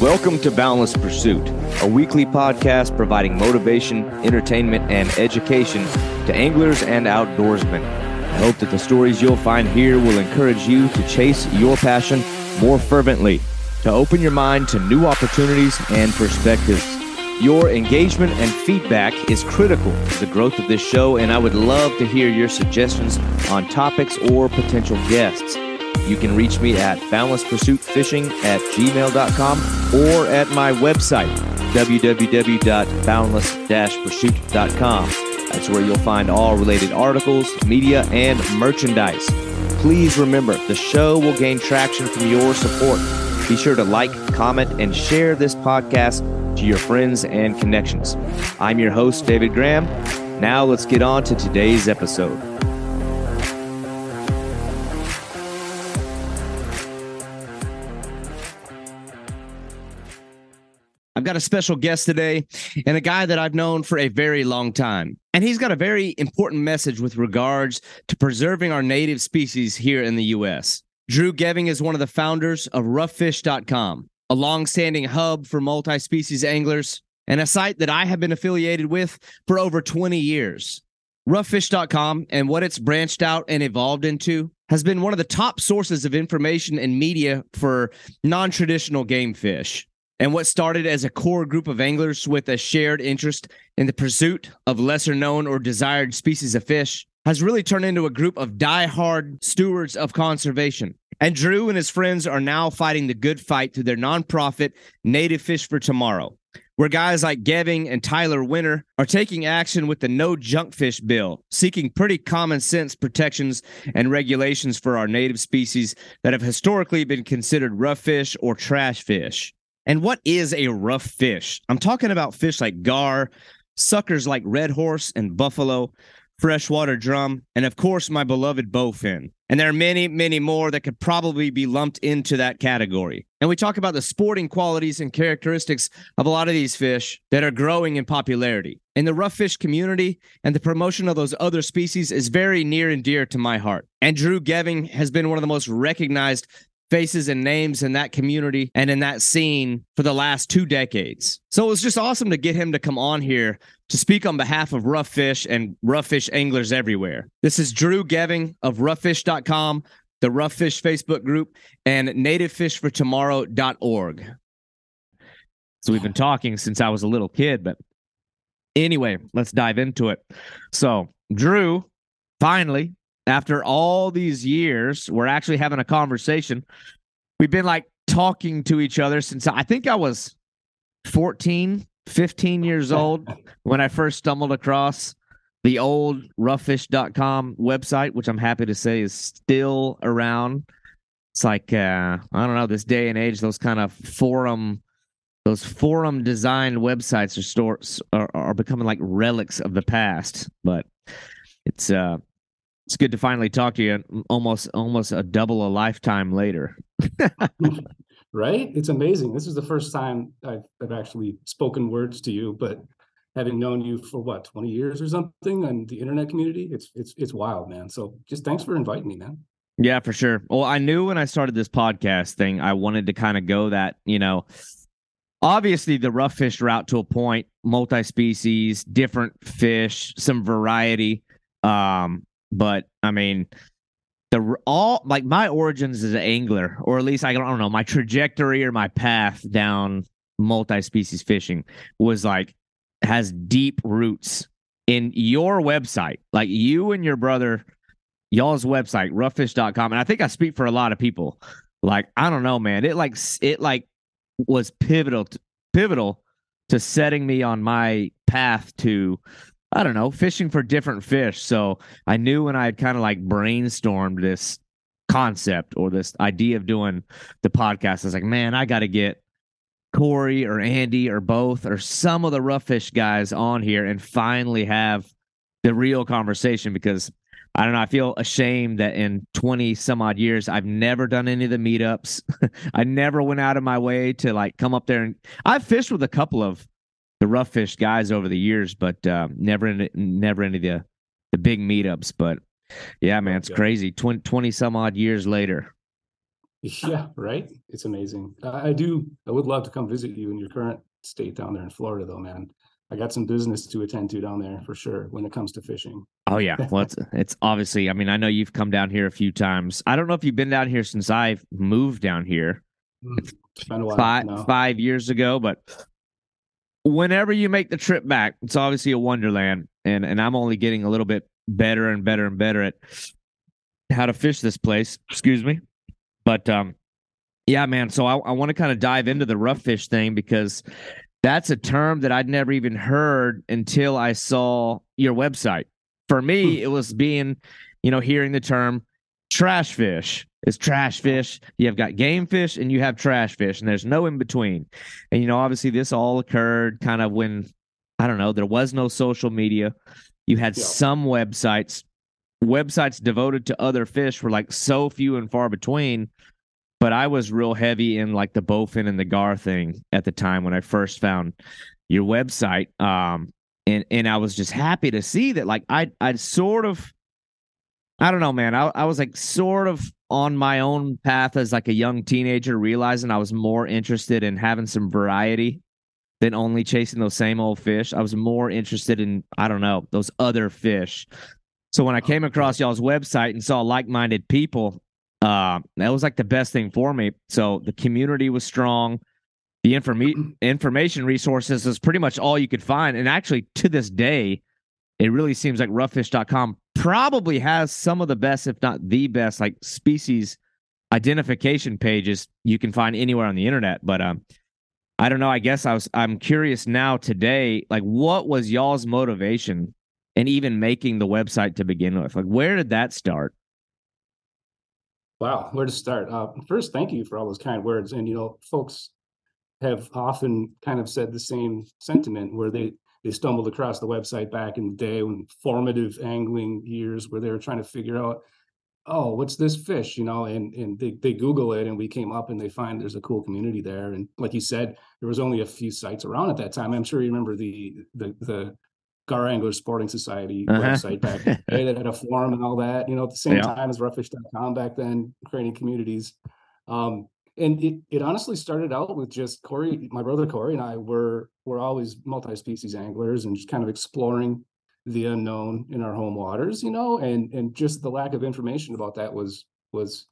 Welcome to Boundless Pursuit, a weekly podcast providing motivation, entertainment, and education to anglers and outdoorsmen. I hope that the stories you'll find here will encourage you to chase your passion more fervently, to open your mind to new opportunities and perspectives. Your engagement and feedback is critical to the growth of this show, and I would love to hear your suggestions on topics or potential guests. You can reach me at boundlesspursuitfishing at gmail.com or at my website, www.boundless-pursuit.com. That's where you'll find all related articles, media, and merchandise. Please remember, the show will gain traction from your support. Be sure to like, comment, and share this podcast to your friends and connections. I'm your host, David Graham. Now let's get on to today's episode. Got a special guest today and a guy that I've known for a very long time. And he's got a very important message with regards to preserving our native species here in the U.S. Drew Geving is one of the founders of roughfish.com, a long-standing hub for multi-species anglers and a site that I have been affiliated with for over 20 years. Roughfish.com and what it's branched out and evolved into has been one of the top sources of information and media for non-traditional game fish. And what started as a core group of anglers with a shared interest in the pursuit of lesser known or desired species of fish has really turned into a group of die-hard stewards of conservation. And Drew and his friends are now fighting the good fight through their nonprofit Native Fish for Tomorrow, where guys like Geving and Tyler Winter are taking action with the No Junk Fish bill, seeking pretty common sense protections and regulations for our native species that have historically been considered rough fish or trash fish. And what is a rough fish? I'm talking about fish like gar, suckers like red horse and buffalo, freshwater drum, and of course, my beloved bowfin. And there are many, many more that could probably be lumped into that category. And we talk about the sporting qualities and characteristics of a lot of these fish that are growing in popularity. In the rough fish community and the promotion of those other species is very near and dear to my heart. And Drew Geving has been one of the most recognized faces and names in that community and in that scene for the last two decades. So it was just awesome to get him to come on here to speak on behalf of rough fish and rough fish anglers everywhere. This is Drew Geving of roughfish.com, the Rough Fish Facebook group, and nativefishfortomorrow.org. So we've been talking since I was a little kid, but anyway, let's dive into it. So, Drew, finally, after all these years, we're actually having a conversation. We've been like talking to each other since I think I was 14, 15 years old when I first stumbled across the old roughfish.com website, which I'm happy to say is still around. It's like, uh, I don't know, this day and age, those kind of forum, those forum designed websites are, stores are, are becoming like relics of the past. But it's, uh, it's good to finally talk to you almost almost a double a lifetime later. Right? It's amazing. This is the first time I've, I've actually spoken words to you but having known you for what 20 years or something on the internet community it's it's it's wild man. So just thanks for inviting me man. Yeah for sure. Well i knew when i started this podcast thing i wanted to kind of go that you know obviously the rough fish route to a point multi-species different fish some variety um but I mean, the all like my origins as an angler, or at least I don't know, my trajectory or my path down multi-species fishing was like has deep roots in your website. Like you and your brother, y'all's website, roughfish.com. And I think I speak for a lot of people. Like, I don't know, man. It like it like was pivotal to, pivotal to setting me on my path to I don't know, fishing for different fish. So I knew when I had kind of like brainstormed this concept or this idea of doing the podcast, I was like, man, I got to get Corey or Andy or both or some of the rough fish guys on here and finally have the real conversation because I don't know. I feel ashamed that in 20 some odd years, I've never done any of the meetups. I never went out of my way to like come up there and I've fished with a couple of the rough fish guys over the years, but uh, never in never any of the the big meetups. But yeah, man, it's crazy. 20, 20 some odd years later. Yeah, right. It's amazing. I, do. I would love to come visit you in your current state down there in Florida, though, man. I got some business to attend to down there for sure when it comes to fishing. Oh yeah, well it's, it's obviously. I mean, I know you've come down here a few times. I don't know if you've been down here since I've moved down here. Mm, It's been a while. five no. five years ago, but whenever you make the trip back, it's obviously a wonderland, and and I'm only getting a little bit better and better and better at how to fish this place. Excuse me, but um, yeah, man. So I, I want to kind of dive into the rough fish thing because that's a term that I'd never even heard until I saw your website. For me, it was being, you know, hearing the term trash fish is trash fish. You have got game fish and you have trash fish, and there's no in between. And you know, obviously, this all occurred kind of when I don't know, there was no social media. You had Yeah. some websites, websites devoted to other fish were like so few and far between. But I was real heavy in like the bowfin and the gar thing at the time when I first found your website. Um, and and I was just happy to see that like I I sort of I don't know, man. I I was like sort of on my own path as like a young teenager, realizing I was more interested in having some variety than only chasing those same old fish. I was more interested in I don't know those other fish. So when I came across y'all's website and saw like-minded people, uh, that was like the best thing for me. So the community was strong. The informa- information resources is pretty much all you could find. And actually, to this day, it really seems like roughfish.com probably has some of the best, if not the best, like species identification pages you can find anywhere on the internet. But um, I don't know. I guess I was I'm curious now today, like what was y'all's motivation and even making the website to begin with? Like where did that start? Wow, where to start? Uh, first, thank you for all those kind words. And you know, folks have often kind of said the same sentiment where they they stumbled across the website back in the day when formative angling years where they were trying to figure out, oh, what's this fish? You know, and and they they Google it and we came up and they find there's a cool community there. And like you said, there was only a few sites around at that time. I'm sure you remember the the the Gar Angler Sporting Society Uh-huh. website back in the day that had a forum and all that, you know, at the same Yeah. time as roughfish.com back then, creating communities. Um, and it, it honestly started out with just Corey, my brother Corey and I were were always multi-species anglers and just kind of exploring the unknown in our home waters, you know, and and just the lack of information about that was was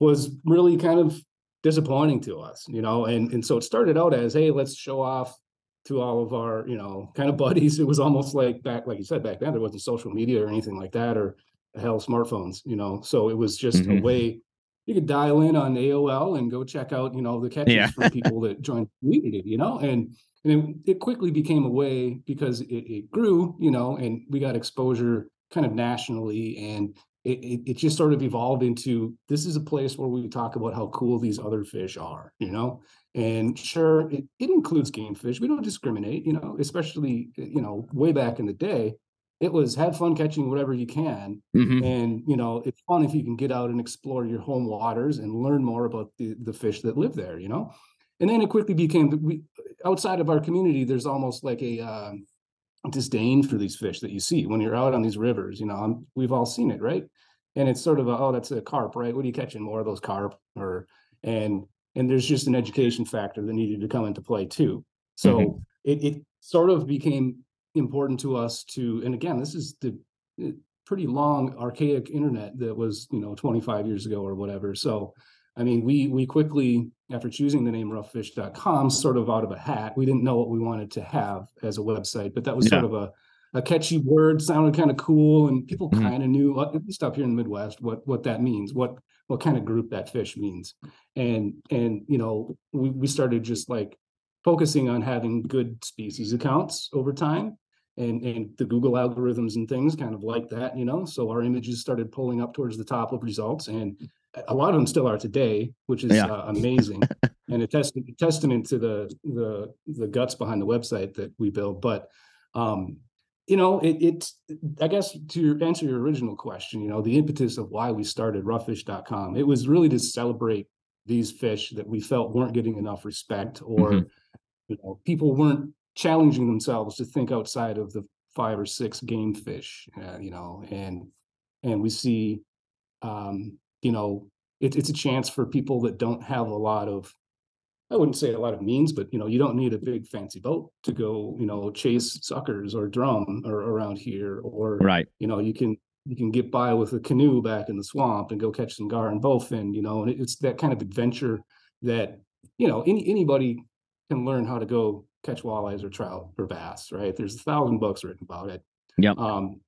was really kind of disappointing to us, you know, and and so it started out as, hey, let's show off to all of our, you know, kind of buddies. It was almost like back, like you said, back then there wasn't social media or anything like that, or hell, smartphones, you know. So it was just Mhm. a way you could dial in on AOL and go check out, you know, the catches Yeah. from people that joined the community, you know, and and it, it quickly became a way because it, it grew, you know, and we got exposure kind of nationally and it, it, it just sort of evolved into this is a place where we talk about how cool these other fish are, you know, and sure, it, it includes game fish. We don't discriminate, you know, especially, you know, way back in the day, it was have fun catching whatever you can. Mhm. And, you know, it's fun if you can get out and explore your home waters and learn more about the, the fish that live there, you know? And then it quickly became we outside of our community, there's almost like a um, disdain for these fish that you see when you're out on these rivers. You know, i we've all seen it, right? And it's sort of a, oh, that's a carp, right? What are you catching? More of those carp, or and and there's just an education factor that needed to come into play too. So Mhm. it it sort of became important to us to, and again, this is the uh, pretty long archaic internet that was you know 25 years ago or whatever. So I mean, we we quickly, after choosing the name roughfish.com, sort of out of a hat, we didn't know what we wanted to have as a website, but that was sort of a, a catchy word, sounded kind of cool, and people Mhm. kind of knew, at least up here in the Midwest, what what that means, what what kind of group that fish means. And and you know, we, we started just like focusing on having good species accounts over time. And, and the Google algorithms and things kind of like that, you know. So our images started pulling up towards the top of results, and a lot of them still are today, which is Yeah. uh, amazing and a testament testament to the the the guts behind the website that we build. But um, you know, it it's I guess to your, answer your original question, you know, the impetus of why we started roughfish.com, it was really to celebrate these fish that we felt weren't getting enough respect or Mhm. you know, people weren't challenging themselves to think outside of the five or six game fish, uh, you know, and and we see um, you know, it, it's a chance for people that don't have a lot of I wouldn't say a lot of means, but you know, you don't need a big fancy boat to go, you know, chase suckers or drum or around here, or right. You know, you can you can get by with a canoe back in the swamp and go catch some gar and bowfin. You know, and it's that kind of adventure that you know any anybody can learn how to go catch walleyes or trout or bass. Right? There's a thousand books written about it. Yeah. Um,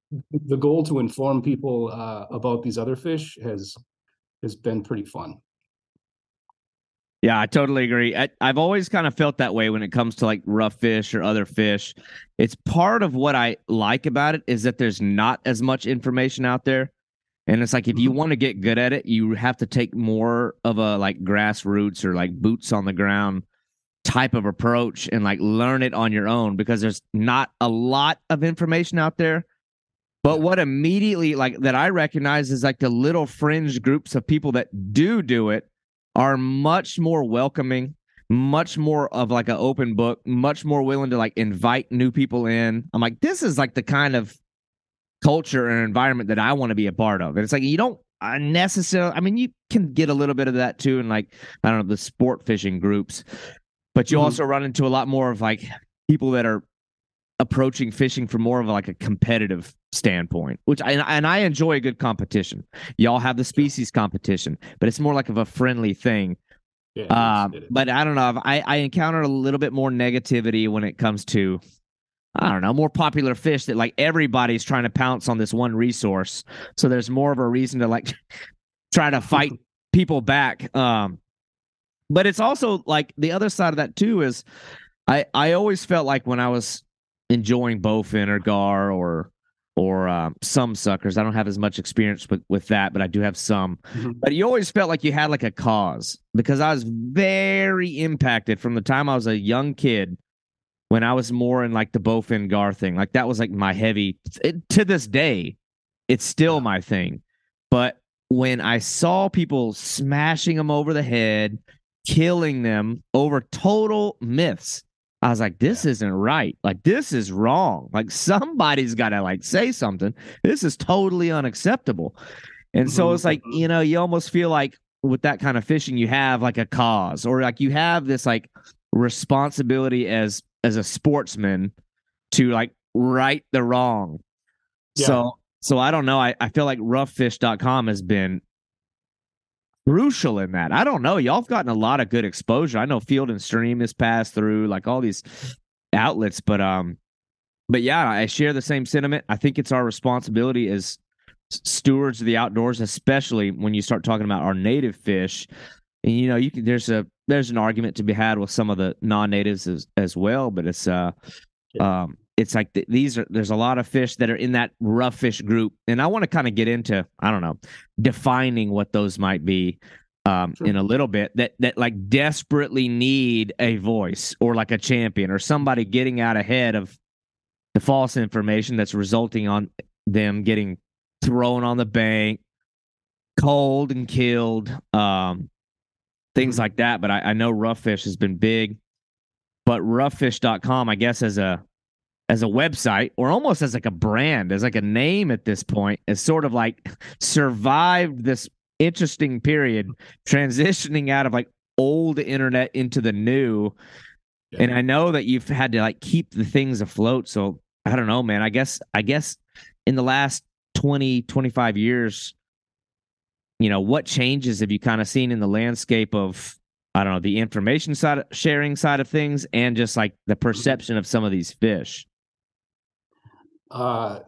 the goal to inform people uh, about these other fish has has been pretty fun. Yeah, I totally agree. I, have always kind of felt that way when it comes to like rough fish or other fish. It's part of what I like about it is that there's not as much information out there. And it's like if you mm-hmm. want to get good at it, you have to take more of a like grassroots or like boots on the ground type of approach and like learn it on your own because there's not a lot of information out there. But what immediately like that I recognize is like the little fringe groups of people that do do it are much more welcoming, much more of like an open book, much more willing to like invite new people in. I'm like, this is like the kind of culture and environment that I want to be a part of. And it's like you don't uh, necessarily I mean, you can get a little bit of that too in like, I don't know, the sport fishing groups. But you mm-hmm. also run into a lot more of like people that are approaching fishing from more of like a competitive standpoint, which I and I enjoy a good competition. Y'all have the species competition, but it's more like of a friendly thing. Yeah, uh, but I don't know. I I encounter a little bit more negativity when it comes to I don't know more popular fish that like everybody's trying to pounce on this one resource. So there's more of a reason to like try to fight people back. Um, but it's also like the other side of that too is I I always felt like when I was enjoying bowfin or gar or or um, some suckers. I don't have as much experience with with that, but I do have some. Mm-hmm. But you always felt like you had like a cause because I was very impacted from the time I was a young kid when I was more in like the bowfin gar thing. Like that was like my heavy it, to this day. It's still my thing. But when I saw people smashing them over the head, killing them over total myths, I was like, this yeah. isn't right. Like, this is wrong. Like, somebody's got to like say something. This is totally unacceptable. And mm-hmm. so it's like, you know, you almost feel like with that kind of fishing, you have like a cause or like you have this like responsibility as as a sportsman to like right the wrong. Yeah. So so I don't know. I, I feel like roughfish.com has been crucial in that. I don't know. Y'all have gotten a lot of good exposure. I know Field and Stream has passed through like all these outlets, but um, but yeah, I share the same sentiment. I think it's our responsibility as stewards of the outdoors, especially when you start talking about our native fish. And you know, you can there's a there's an argument to be had with some of the non-natives as, as well, but it's uh um it's like th- these are there's a lot of fish that are in that rough fish group and i want to kind of get into i don't know defining what those might be um, sure. in a little bit that that like desperately need a voice or like a champion or somebody getting out ahead of the false information that's resulting on them getting thrown on the bank cold and killed um, things mm-hmm. like that but I, I know rough fish has been big but roughfish.com i guess as a as a website or almost as like a brand, as like a name at this point, has sort of like survived this interesting period, transitioning out of like old internet into the new. Yeah. And I know that you've had to like keep the things afloat. So I don't know, man. I guess, I guess in the last 20, 25 years, you know, what changes have you kind of seen in the landscape of I don't know, the information side sharing side of things and just like the mm-hmm. perception of some of these fish? Uh,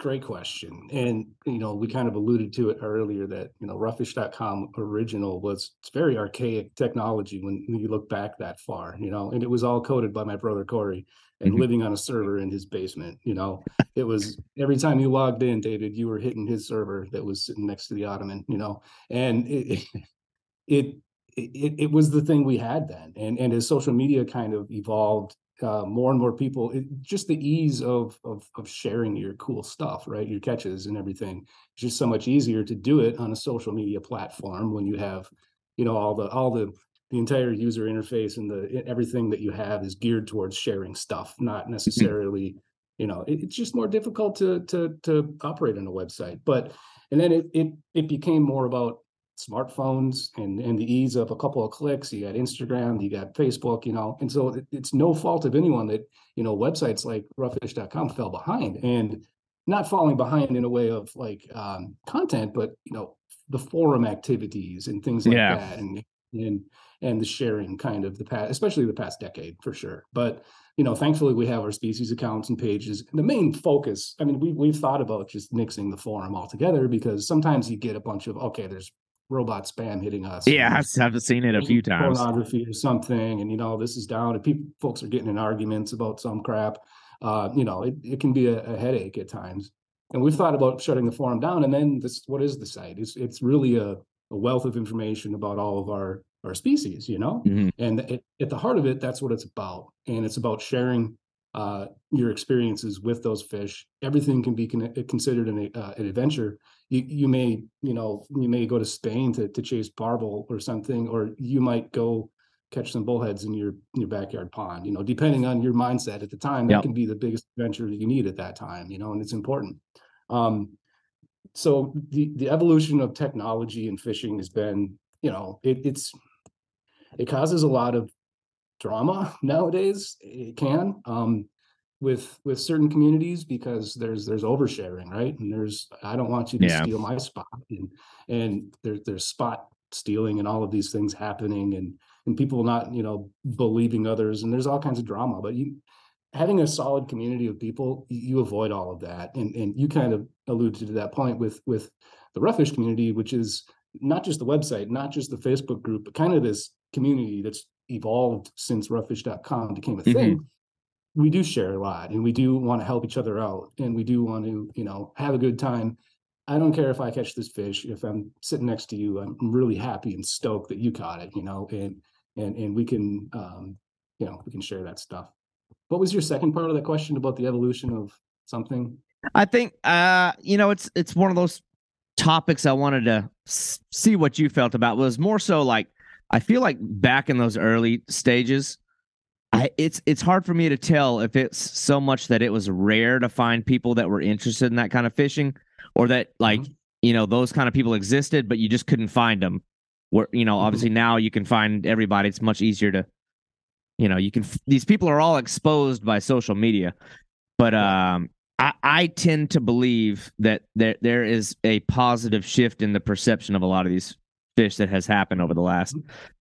great question. And, you know, we kind of alluded to it earlier that, you know, roughfish.com original was it's very archaic technology when, when you look back that far, you know, and it was all coded by my brother Corey and mm-hmm. living on a server in his basement, you know. It was every time you logged in, David, you were hitting his server that was sitting next to the ottoman, you know. And it it it, it was the thing we had then. And and as social media kind of evolved uh, more and more people it, just the ease of, of of sharing your cool stuff right? Your catches and everything. It's just so much easier to do it on a social media platform when you have you know all the all the the entire user interface and the everything that you have is geared towards sharing stuff not mm-hmm. necessarily you know it, it's just more difficult to to to operate on a website. But and then it it it became more about smartphones and and the ease of a couple of clicks. You got instagram you got facebook you know and so it, it's no fault of anyone that you know websites like roughfish.com fell behind and not falling behind in a way of like um, content but you know the forum activities and things like Yeah. that and and and the sharing kind of the past especially the past decade for sure. But you know thankfully we have our species accounts and pages. The main focus i mean we, we've thought about just nixing the forum altogether because sometimes you get a bunch of okay there's robot spam hitting us Yeah, I've, seen it a few times. pornography or something and you know this is down and people folks are getting in arguments about some crap. Uh you know it, it can be a, a headache at times. And we've thought about shutting the forum down and then this what is the site? It's it's really a, a wealth of information about all of our our species you know? Mhm. and it, at the heart of it that's what it's about and it's about sharing uh, your experiences with those fish. Everything can be con- considered an, uh, an adventure you, you may you know you may go to spain to, to chase barbel or something or you might go catch some bullheads in your in your backyard pond you know depending on your mindset. At the time that Yep. can be the biggest adventure that you need at that time you know and it's important. Um so the the evolution of technology and fishing has been you know it, it's it causes a lot of drama nowadays. It can um with with certain communities because there's there's oversharing right? And there's i don't want you to Yeah. steal my spot. And and there's there's spot stealing and all of these things happening and and people not you know believing others. And there's all kinds of drama. But you having a solid community of people you avoid all of that. And and you kind of alluded to that point with with the roughfish community which is not just the website not just the facebook group but kind of this community that's evolved since roughfish.com became a mm-hmm. thing we do share a lot and we do want to help each other out and we do want to you know have a good time. I don't care if i catch this fish if i'm sitting next to you i'm really happy and stoked that you caught it you know and and and we can um you know we can share that stuff. What was your second part of that question about the evolution of something? I think uh you know it's it's one of those topics I wanted to see what you felt about was more so like I feel like back in those early stages I it's it's hard for me to tell if it's so much that it was rare to find people that were interested in that kind of fishing or that like Mhm. you know those kind of people existed but you just couldn't find them where you know Mhm. obviously now you can find everybody it's much easier to you know you can f- these people are all exposed by social media but um I, I tend to believe that there there is a positive shift in the perception of a lot of these fish that has happened over the last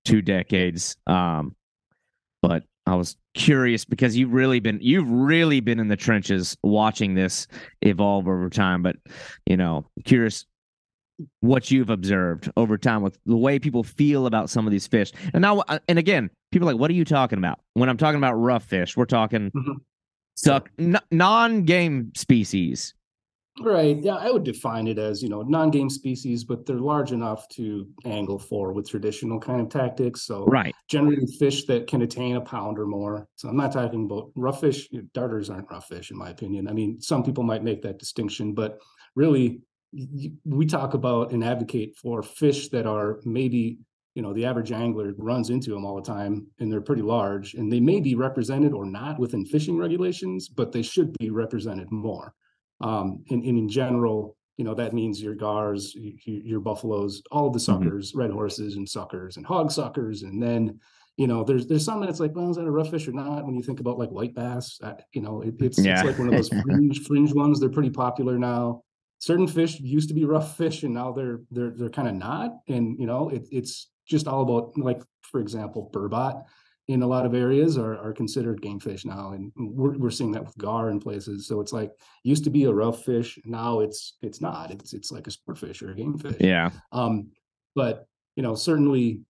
two decades. Um, but I was curious because you've really been you've really been in the trenches watching this evolve over time. But you know, curious what you've observed over time with the way people feel about some of these fish. And now, uh, and again, people are like, what are you talking about? When I'm talking about rough fish, we're talking Mhm. suck n- non-game species. Right. Yeah, I would define it as, you know, non-game species, but they're large enough to angle for with traditional kind of tactics. So Right. generally fish that can attain a pound or more. So I'm not talking about rough fish. Darters aren't rough fish, in my opinion. I mean, some people might make that distinction, but really, we talk about and advocate for fish that are maybe, you know, the average angler runs into them all the time, and they're pretty large, and they may be represented or not within fishing regulations, but they should be represented more. Um, and, and in general, you know, that means your gars, your buffaloes, all of the Mhm. suckers, red horses and suckers and hog suckers. And then, you know, there's there's some that's like, well, is that a rough fish or not? When you think about like white bass, uh, you know, it, it's Yeah. it's like one of those fringe fringe ones. They're pretty popular now. Certain fish used to be rough fish, and now they're they're they're kind of not. And you know, it, it's just all about like, for example, burbot in a lot of areas are, are considered game fish now, and we're we're seeing that with gar in places. So it's like used to be a rough fish, now it's it's not. It's it's like a sport fish or a game fish. Yeah. Um, but you know, certainly,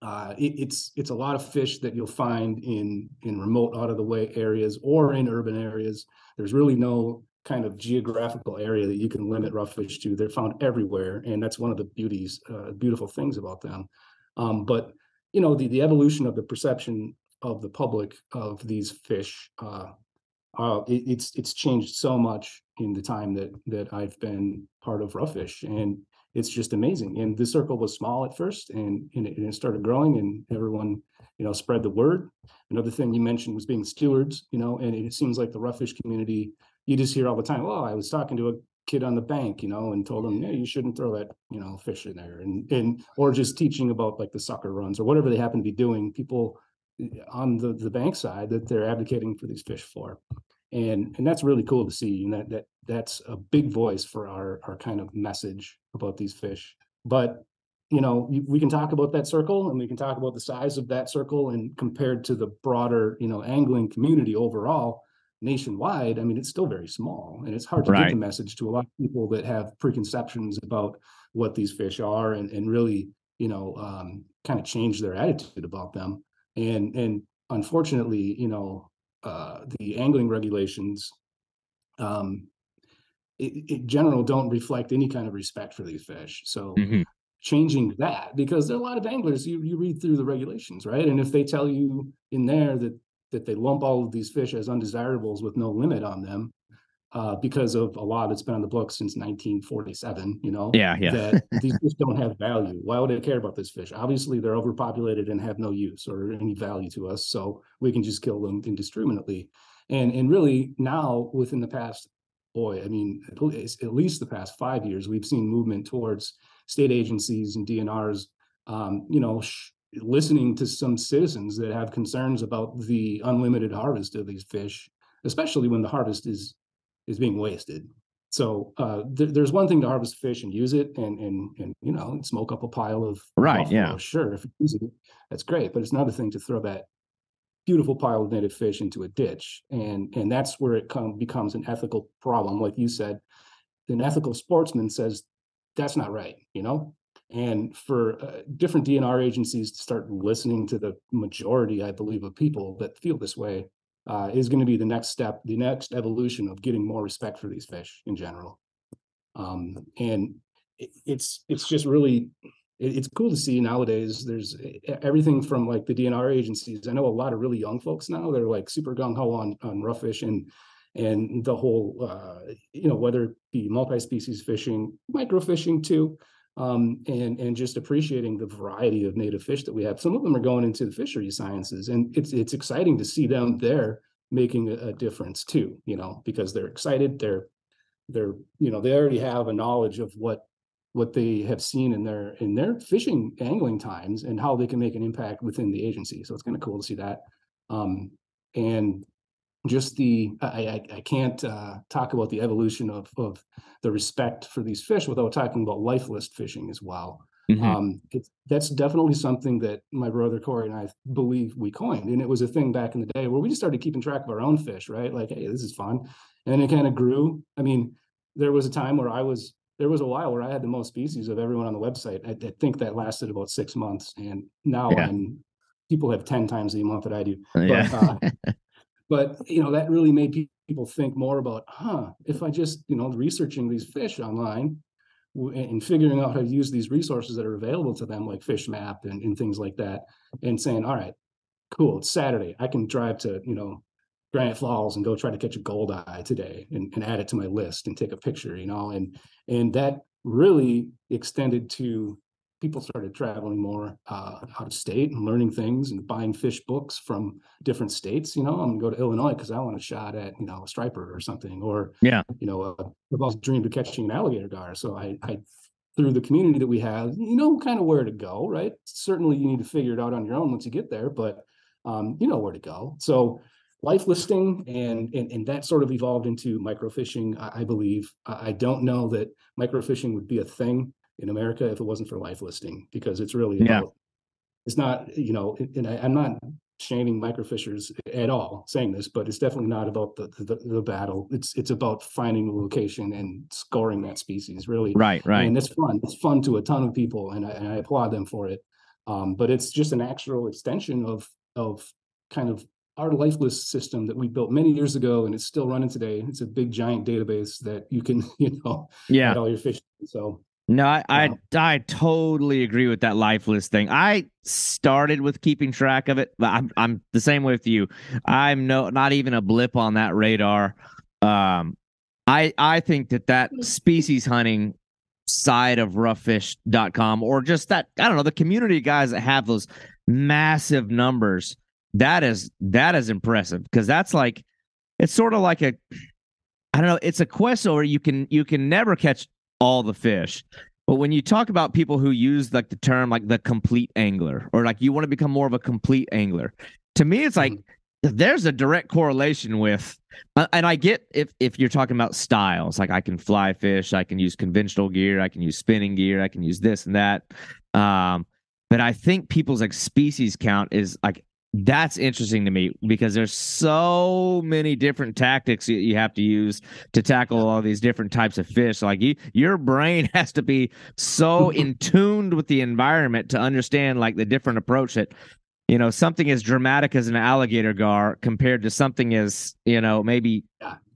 uh, it, it's it's a lot of fish that you'll find in in remote, out of the way areas or in urban areas. There's really no kind of geographical area that you can limit rough fish to. They're found everywhere, and that's one of the beauties, uh, beautiful things about them. Um, but you know, the the evolution of the perception of the public of these fish. Uh, uh, it, it's it's changed so much in the time that that I've been part of Roughfish, and it's just amazing. And the circle was small at first, and and it, and it started growing, and everyone you know spread the word. Another thing you mentioned was being stewards, you know, and it seems like the Roughfish community. You just hear all the time. Oh, I was talking to a kid on the bank, you know, and told him, yeah, you shouldn't throw that, you know, fish in there, and and or just teaching about like the sucker runs or whatever they happen to be doing. People eh, on the the bank side that they're advocating for these fish for, and and that's really cool to see, and that that that's a big voice for our our kind of message about these fish. But you know, we can talk about that circle and we can talk about the size of that circle and compared to the broader, you know, angling community overall nationwide, I mean, it's still very small and it's hard to right. get the message to a lot of people that have preconceptions about what these fish are and, and really, you know, um, kind of change their attitude about them. And, and unfortunately, you know, uh, the angling regulations, um, in general don't reflect any kind of respect for these fish. So mm-hmm. changing that because there are a lot of anglers you you read through the regulations, right? And if they tell you in there that that they lump all of these fish as undesirables with no limit on them uh, because of a law that's been on the books since 1947. You know, yeah, yeah. that these fish don't have value. Why would I care about this fish? Obviously, they're overpopulated and have no use or any value to us, so we can just kill them indiscriminately. And and really now, within the past, boy, I mean, at least the past five years, we've seen movement towards state agencies and DNRs, um, you know, sh- listening to some citizens that have concerns about the unlimited harvest of these fish, especially when the harvest is is being wasted. So uh, th- there's one thing to harvest fish and use it, and and and you know smoke up a pile of right, buffalo, yeah, sure, if you use it, that's great. But it's another thing to throw that beautiful pile of native fish into a ditch, and and that's where it come, becomes an ethical problem. Like you said, an ethical sportsman says that's not right, you know and for uh, different DNR agencies to start listening to the majority, I believe, of people that feel this way uh, is going to be the next step, the next evolution of getting more respect for these fish in general. Um, and it, it's it's just really it, it's cool to see nowadays. There's everything from like the DNR agencies. I know a lot of really young folks now. They're like super gung ho on on rough fish and and the whole uh, you know whether it be multi-species fishing, microfishing too um, and and just appreciating the variety of native fish that we have. Some of them are going into the fishery sciences, and it's it's exciting to see them there making a, a difference too. You know, because they're excited, they're they're you know they already have a knowledge of what what they have seen in their in their fishing angling times and how they can make an impact within the agency. So it's kind of cool to see that. Um, and just the I, I, I can't uh, talk about the evolution of of the respect for these fish without talking about life list fishing as well. Mm-hmm. Um, that's definitely something that my brother Corey and I believe we coined, and it was a thing back in the day where we just started keeping track of our own fish, right? Like, hey, this is fun, and it kind of grew. I mean, there was a time where I was there was a while where I had the most species of everyone on the website. I, I think that lasted about six months, and now yeah. I'm people have ten times the amount that I do. Yeah. But, uh, but you know that really made people think more about huh if i just you know researching these fish online and figuring out how to use these resources that are available to them like fish map and, and things like that and saying all right cool it's saturday i can drive to you know granite falls and go try to catch a goldeye today and, and add it to my list and take a picture you know and and that really extended to people started traveling more uh, out of state and learning things and buying fish books from different states. You know, I'm gonna go to Illinois because I want a shot at you know a striper or something, or yeah, you know, uh, I've always dreamed of catching an alligator gar. So I, I through the community that we have, you know, kind of where to go. Right? Certainly, you need to figure it out on your own once you get there, but um, you know where to go. So life listing and, and and that sort of evolved into microfishing I, I believe i don't know that microfishing would be a thing in America if it wasn't for life listing because it's really yeah. about, it's not you know and I, am not shaming microfishers at all saying this but it's definitely not about the, the, the battle. It's it's about finding the location and scoring that species really. Right right. and it's fun. It's fun to a ton of people and I, and I applaud them for it. Um, but it's just an natural extension of of kind of our life list system that we built many years ago and it's still running today. It's a big giant database that you can you know yeah. all your fish. So no, I, I, I totally agree with that life list thing. I started with keeping track of it, but I'm I'm the same with you. I'm no not even a blip on that radar. Um, I I think that that species hunting side of roughfish.com or just that I don't know the community guys that have those massive numbers that is that is impressive because that's like it's sort of like a I don't know. It's a quest where you can you can never catch all the fish. But when you talk about people who use like the term like the complete angler or like you want to become more of a complete angler, to me it's like mm-hmm. there's a direct correlation with uh, and I get if if you're talking about styles, like I can fly fish, I can use conventional gear, I can use spinning gear, I can use this and that. Um, but I think people's like species count is like that's interesting to me because there's so many different tactics you have to use to tackle all these different types of fish. Like you, your brain has to be so in tuned with the environment to understand like the different approach that you know something as dramatic as an alligator gar compared to something as you know maybe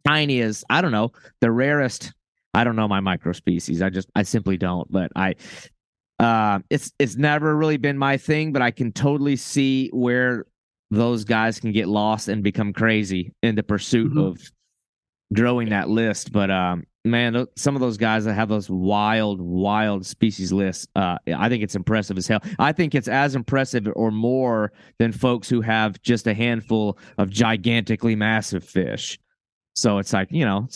tiny as I don't know the rarest. I don't know my micro species. I just I simply don't. But I uh, it's it's never really been my thing, but I can totally see where those guys can get lost and become crazy in the pursuit mm-hmm. of growing that list. But um, man, some of those guys that have those wild, wild species lists, uh, I think it's impressive as hell. I think it's as impressive or more than folks who have just a handful of gigantically massive fish. So it's like you know,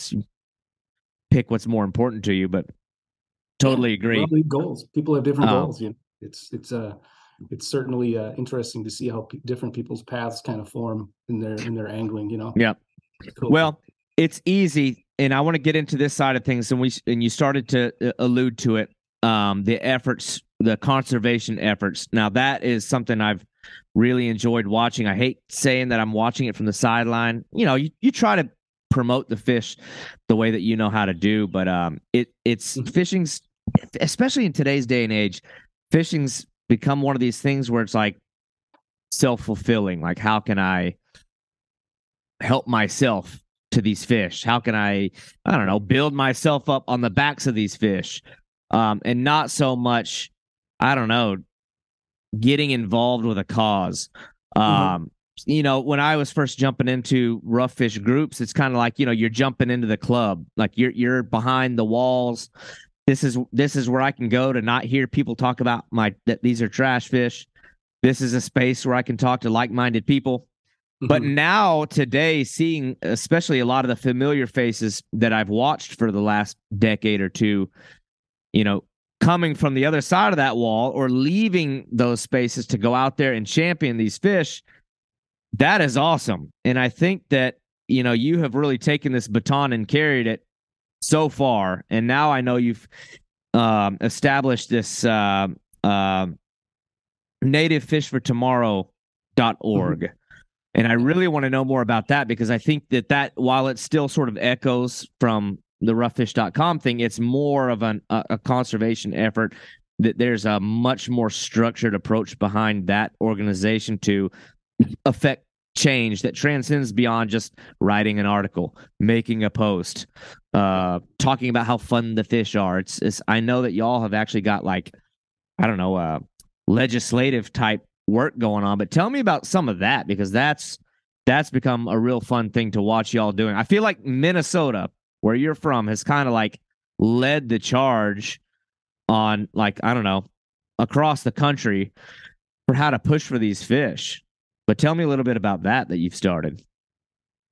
pick what's more important to you, but Totally agree. Goals. People have different um, goals. You know, it's it's uh it's certainly uh, interesting to see how p- different people's paths kind of form in their in their angling. You know. Yeah. Cool. Well, it's easy, and I want to get into this side of things, and we and you started to uh, allude to it. Um, the efforts, the conservation efforts. Now that is something I've really enjoyed watching. I hate saying that I'm watching it from the sideline. You know, you, you try to promote the fish the way that you know how to do, but um, it it's mm-hmm. fishing's especially in today's day and age, fishing's become one of these things where it's like self fulfilling. Like, how can I help myself to these fish? How can I, I don't know, build myself up on the backs of these fish? Um, and not so much, I don't know, getting involved with a cause. Mm-hmm. Um, mm-hmm. You know, when I was first jumping into rough fish groups, it's kind of like you know you're jumping into the club, like you're you're behind the walls, this is this is where I can go to not hear people talk about my that these are trash fish. This is a space where I can talk to like-minded people. Mm-hmm. But now today, seeing especially a lot of the familiar faces that I've watched for the last decade or two, you know, coming from the other side of that wall or leaving those spaces to go out there and champion these fish, that is awesome. And I think that, you know, you have really taken this baton and carried it so far, and now I know you've um, established this uh, uh, nativefishfortomorrow.org. Mm-hmm. And I really want to know more about that because I think that that while it still sort of echoes from the roughfish.com thing, it's more of an, a, a conservation effort that there's a much more structured approach behind that organization to affect change that transcends beyond just writing an article, making a post, uh, talking about how fun the fish are. It's, it's I know that y'all have actually got like, I don't know, uh, legislative type work going on, but tell me about some of that because that's that's become a real fun thing to watch y'all doing. I feel like Minnesota, where you're from, has kind of like led the charge on like I don't know across the country for how to push for these fish. But tell me a little bit about that that you've started.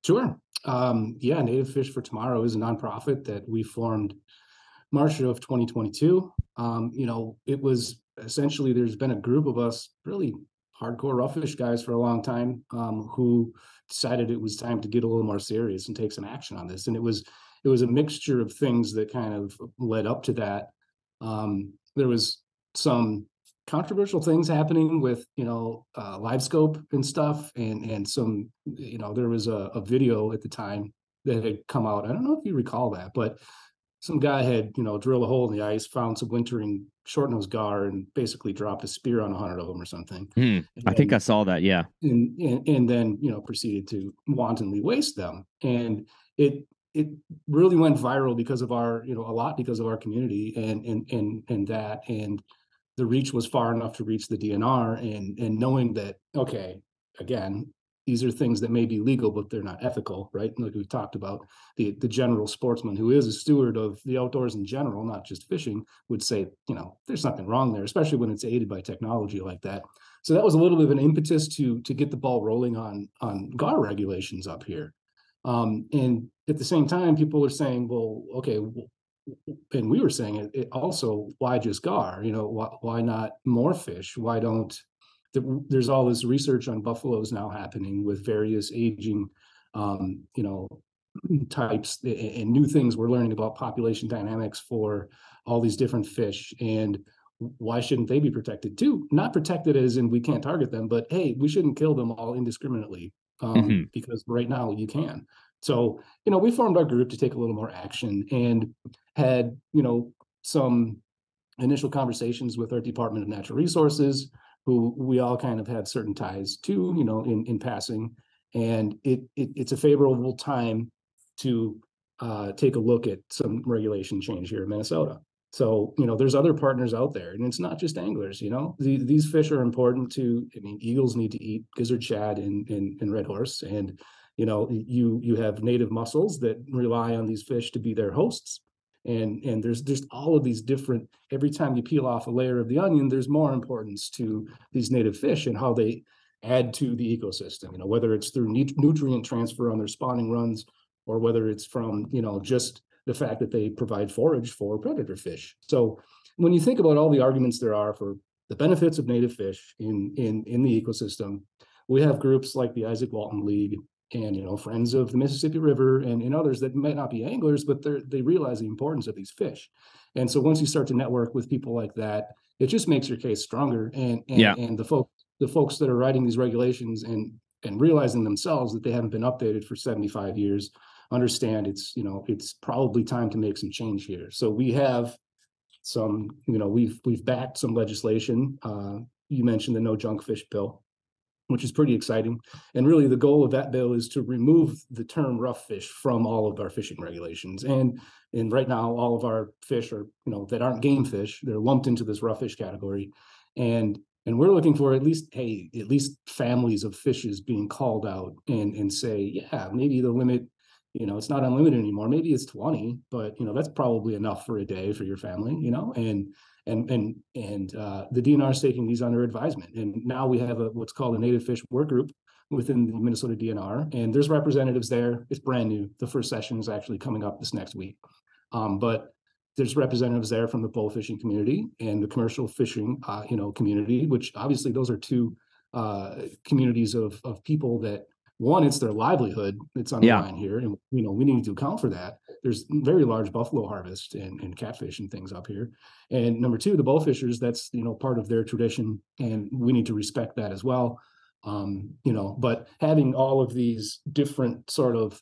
Sure. Um, yeah, Native Fish for Tomorrow is a nonprofit that we formed March of 2022. Um, you know, it was essentially there's been a group of us really hardcore roughfish guys for a long time um, who decided it was time to get a little more serious and take some action on this. And it was it was a mixture of things that kind of led up to that. Um, there was some controversial things happening with you know uh, live scope and stuff. And and some you know there was a, a video at the time that had come out. I don't know if you recall that but some guy had you know drilled a hole in the ice found some wintering short nose gar and basically dropped a spear on a hundred of them or something. Hmm. i think i saw that yeah. and, and and then you know proceeded to wantonly waste them. And it it really went viral because of our you know a lot because of our community and and and and that. And the reach was far enough to reach the DNR and and knowing that okay again these are things that may be legal but they're not ethical right? Like we've talked about the the general sportsman who is a steward of the outdoors in general not just fishing would say you know there's nothing wrong there especially when it's aided by technology like that. So that was a little bit of an impetus to to get the ball rolling on on gar regulations up here. Um, and at the same time, people are saying, well, okay, and we were saying it, it also, why just gar? You know, why, why not more fish? Why don't there's all this research on buffaloes now happening with various aging, um, you know, types and new things we're learning about population dynamics for all these different fish and why shouldn't they be protected too not protected as in we can't target them but hey we shouldn't kill them all indiscriminately um, mm-hmm. because right now you can so you know we formed our group to take a little more action and had you know some initial conversations with our department of natural resources who we all kind of had certain ties to you know in in passing and it, it it's a favorable time to uh, take a look at some regulation change here in Minnesota. So, you know, there's other partners out there, and it's not just anglers, you know. The, these fish are important to, I mean, eagles need to eat gizzard shad and, and, and red horse. And, you know, you you have native mussels that rely on these fish to be their hosts. And and there's just all of these different, every time you peel off a layer of the onion, there's more importance to these native fish and how they add to the ecosystem, you know, whether it's through nutrient transfer on their spawning runs or whether it's from you know just the fact that they provide forage for predator fish. So when you think about all the arguments there are for the benefits of native fish in in in the ecosystem, we have groups like the Izaak Walton League and you know friends of the Mississippi River and, and others that might not be anglers, but they they realize the importance of these fish. And so once you start to network with people like that, it just makes your case stronger. And and, yeah. and the folks the folks that are writing these regulations and and realizing themselves that they haven't been updated for 75 years understand it's you know it's probably time to make some change here so we have some you know we've we've backed some legislation uh, you mentioned the no junk fish bill which is pretty exciting. And really the goal of that bill is to remove the term rough fish from all of our fishing regulations. And and right now all of our fish are you know that aren't game fish they're lumped into this rough fish category. And and we're looking for at least hey at least families of fishes being called out and and say yeah maybe the limit you know it's not unlimited anymore. Maybe it's 20 but you know that's probably enough for a day for your family you know? And and and and uh, the dnr is taking these under advisement. And now we have a what's called a native fish work group within the minnesota dnr and there's representatives there. It's brand new. The first session is actually coming up this next week. Um, but there's representatives there from the bow fishing community and the commercial fishing uh, you know community which obviously those are two uh, communities of of people that one, it's their livelihood It's on the yeah. line here, and you know we need to account for that. There's very large buffalo harvest and, and catfish and things up here, and number two, the bowfishers. That's you know part of their tradition, and we need to respect that as well. Um, you know, but having all of these different sort of,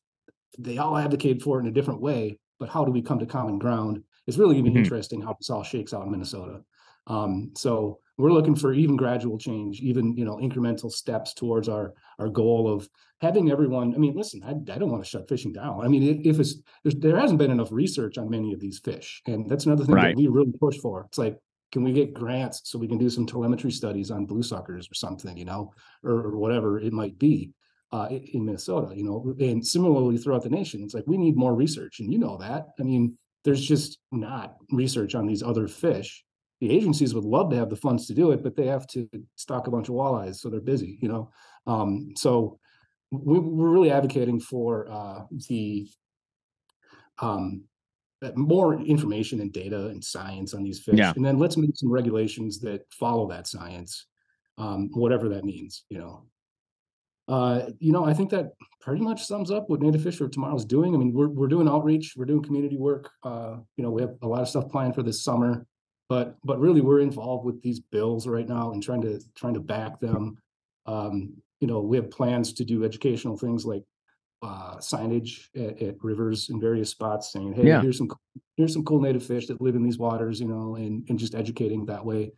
they all advocate for it in a different way. But how do we come to common ground? It's really going to be mm-hmm. interesting how this all shakes out in Minnesota. Um, so we're looking for even gradual change, even you know incremental steps towards our our goal of having everyone. I mean, listen, I, I don't want to shut fishing down. I mean, if it's there hasn't been enough research on many of these fish, and that's another thing right. that we really push for. It's like can we get grants so we can do some telemetry studies on bluesuckers or something, you know, or, or whatever it might be uh, in Minnesota, you know, and similarly throughout the nation, it's like we need more research, and you know that. I mean, there's just not research on these other fish the agencies would love to have the funds to do it, but they have to stock a bunch of walleyes, so they're busy, you know. Um, so we, are really advocating for uh, the um, more information and data and science on these fish, yeah. and then let's make some regulations that follow that science, um, whatever that means, you know. Uh, you know, I think that pretty much sums up what Native Fish for Tomorrow is doing. I mean, we're we're doing outreach, we're doing community work. Uh, you know, we have a lot of stuff planned for this summer but but really we're involved with these bills right now and trying to trying to back them. Um, you know we have plans to do educational things like uh, signage at, at, rivers in various spots saying hey yeah. here's some here's some cool native fish that live in these waters you know and and just educating that way.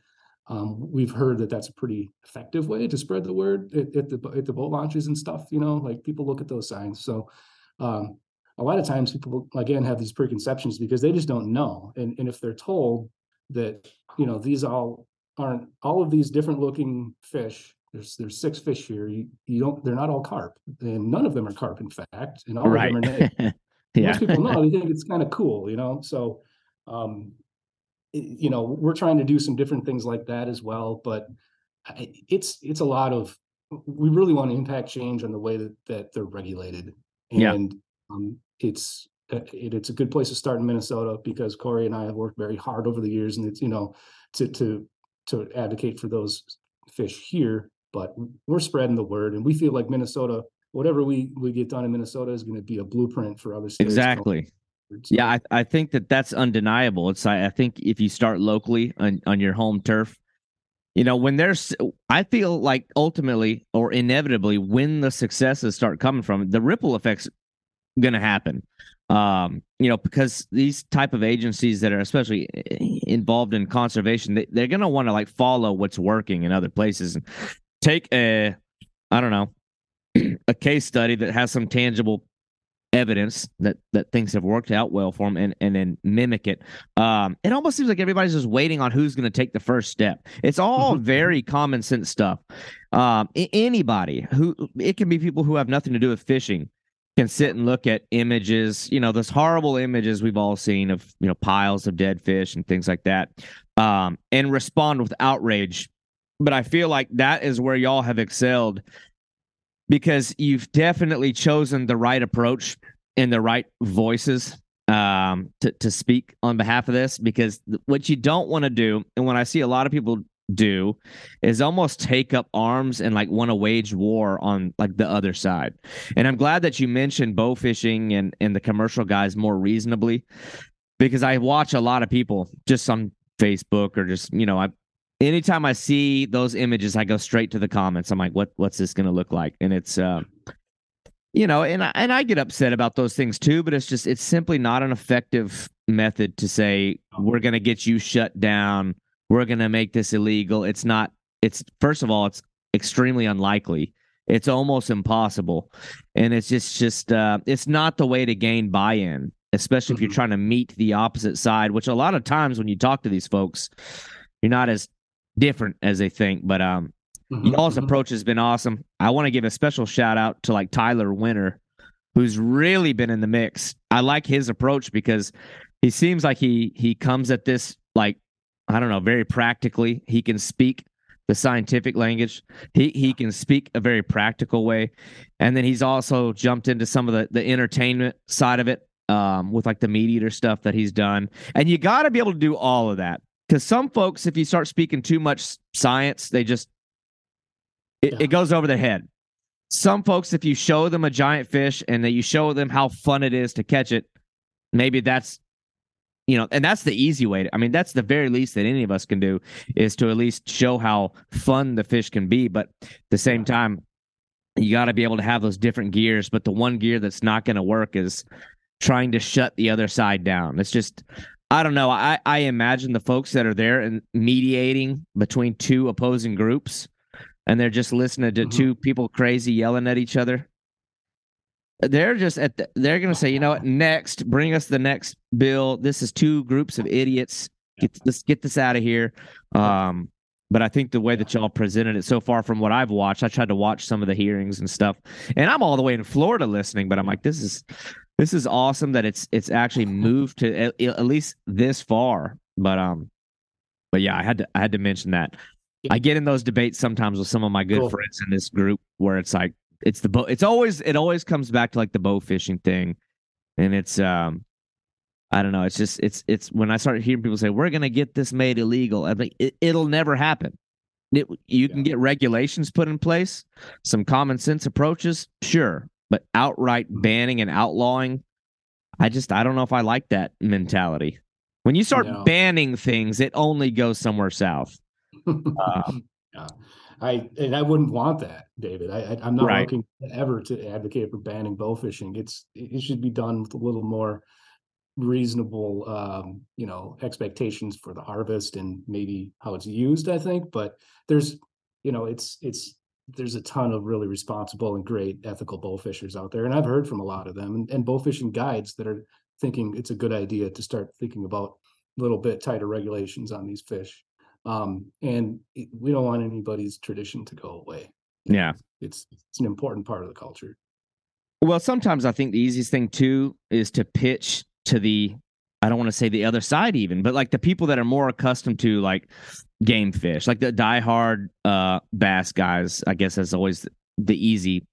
Um, we've heard that that's a pretty effective way to spread the word at, at, the at the boat launches and stuff you know like people look at those signs. So um, a lot of times people again have these preconceptions because they just don't know. And, and if they're told that you know these all aren't all of these different looking fish there's there's six fish here you, you don't they're not all carp and none of them are carp in fact and all right. of them are yeah. most people know they think it's kind of cool you know so um you know we're trying to do some different things like that as well but it's it's a lot of we really want to impact change on the way that that they're regulated and yeah. um, it's it, it's a good place to start in Minnesota because Corey and I have worked very hard over the years, and it's you know to to to advocate for those fish here. But we're spreading the word, and we feel like Minnesota, whatever we we get done in Minnesota, is going to be a blueprint for other states. Exactly. Yeah, I, I think that that's undeniable. It's I, I think if you start locally on, on your home turf, you know when there's i feel like ultimately or inevitably when the successes start coming from the ripple effects going to happen um you know because these type of agencies that are especially involved in conservation they, they're going to want to like follow what's working in other places and take a i don't know a case study that has some tangible evidence that that things have worked out well for them and and then mimic it. Um it almost seems like everybody's just waiting on who's going to take the first step. It's all mm-hmm. very common sense stuff. Um anybody who it can be people who have nothing to do with fishing can sit and look at images you know those horrible images we've all seen of you know piles of dead fish and things like that um and respond with outrage but i feel like that is where y'all have excelled because you've definitely chosen the right approach and the right voices um, to to speak on behalf of this. Because what you don't want to do, and when I see a lot of people do, is almost take up arms and like want to wage war on like the other side. And I'm glad that you mentioned bow fishing and and the commercial guys more reasonably, because I watch a lot of people just on Facebook or just you know I anytime I see those images, I go straight to the comments. I'm like, what what's this gonna look like? And it's uh you know, and I, and I get upset about those things too, but it's just it's simply not an effective method to say we're going to get you shut down, we're going to make this illegal. It's not it's first of all it's extremely unlikely. It's almost impossible. And it's just just uh it's not the way to gain buy-in, especially if you're mm-hmm. trying to meet the opposite side, which a lot of times when you talk to these folks, you're not as different as they think. But um, mm-hmm, y'all's mm-hmm. approach has been awesome. I want to give a special shout out to like Tyler Winter, who's really been in the mix. I like his approach because he seems like he he comes at this like I don't know very practically. He can speak the scientific language. He he can speak a very practical way, and then he's also jumped into some of the the entertainment side of it um, with like the meat eater stuff that he's done. And you got to be able to do all of that because some folks, if you start speaking too much science, they just it, yeah. it goes over their head. Some folks, if you show them a giant fish and that you show them how fun it is to catch it, maybe that's you know, and that's the easy way. To, I mean, that's the very least that any of us can do is to at least show how fun the fish can be. But at the same time, you got to be able to have those different gears. But the one gear that's not going to work is trying to shut the other side down. It's just I don't know. I, I imagine the folks that are there and mediating between two opposing groups and they're just listening to mm-hmm. two people crazy yelling at each other. They're just at the, they're going to say, you know what, next, bring us the next bill. This is two groups of idiots. Get, let's get this out of here. Um, but I think the way that y'all presented it so far from what I've watched, I tried to watch some of the hearings and stuff, and I'm all the way in Florida listening, but I'm like, this is this is awesome that it's it's actually moved to at, at least this far. But um, but yeah, I had to I had to mention that. I get in those debates sometimes with some of my good cool. friends in this group where it's like it's the bow. It's always it always comes back to like the bow fishing thing, and it's um, I don't know. It's just it's it's when I start hearing people say we're gonna get this made illegal. I think it, it'll never happen. It, you can get regulations put in place, some common sense approaches, sure, but outright banning and outlawing, I just I don't know if I like that mentality. When you start no. banning things, it only goes somewhere south. Uh, yeah. I and I wouldn't want that, David. I, I am not right. looking ever to advocate for banning bow fishing. It's it should be done with a little more reasonable, um, you know, expectations for the harvest and maybe how it's used. I think, but there's, you know, it's it's there's a ton of really responsible and great ethical bowfishers out there, and I've heard from a lot of them and, and bowfishing guides that are thinking it's a good idea to start thinking about a little bit tighter regulations on these fish. Um, and it, we don't want anybody's tradition to go away. Yeah, it's it's an important part of the culture. Well, sometimes I think the easiest thing too is to pitch to the I don't want to say the other side even, but like the people that are more accustomed to like game fish, like the diehard uh bass guys, I guess that's always the easy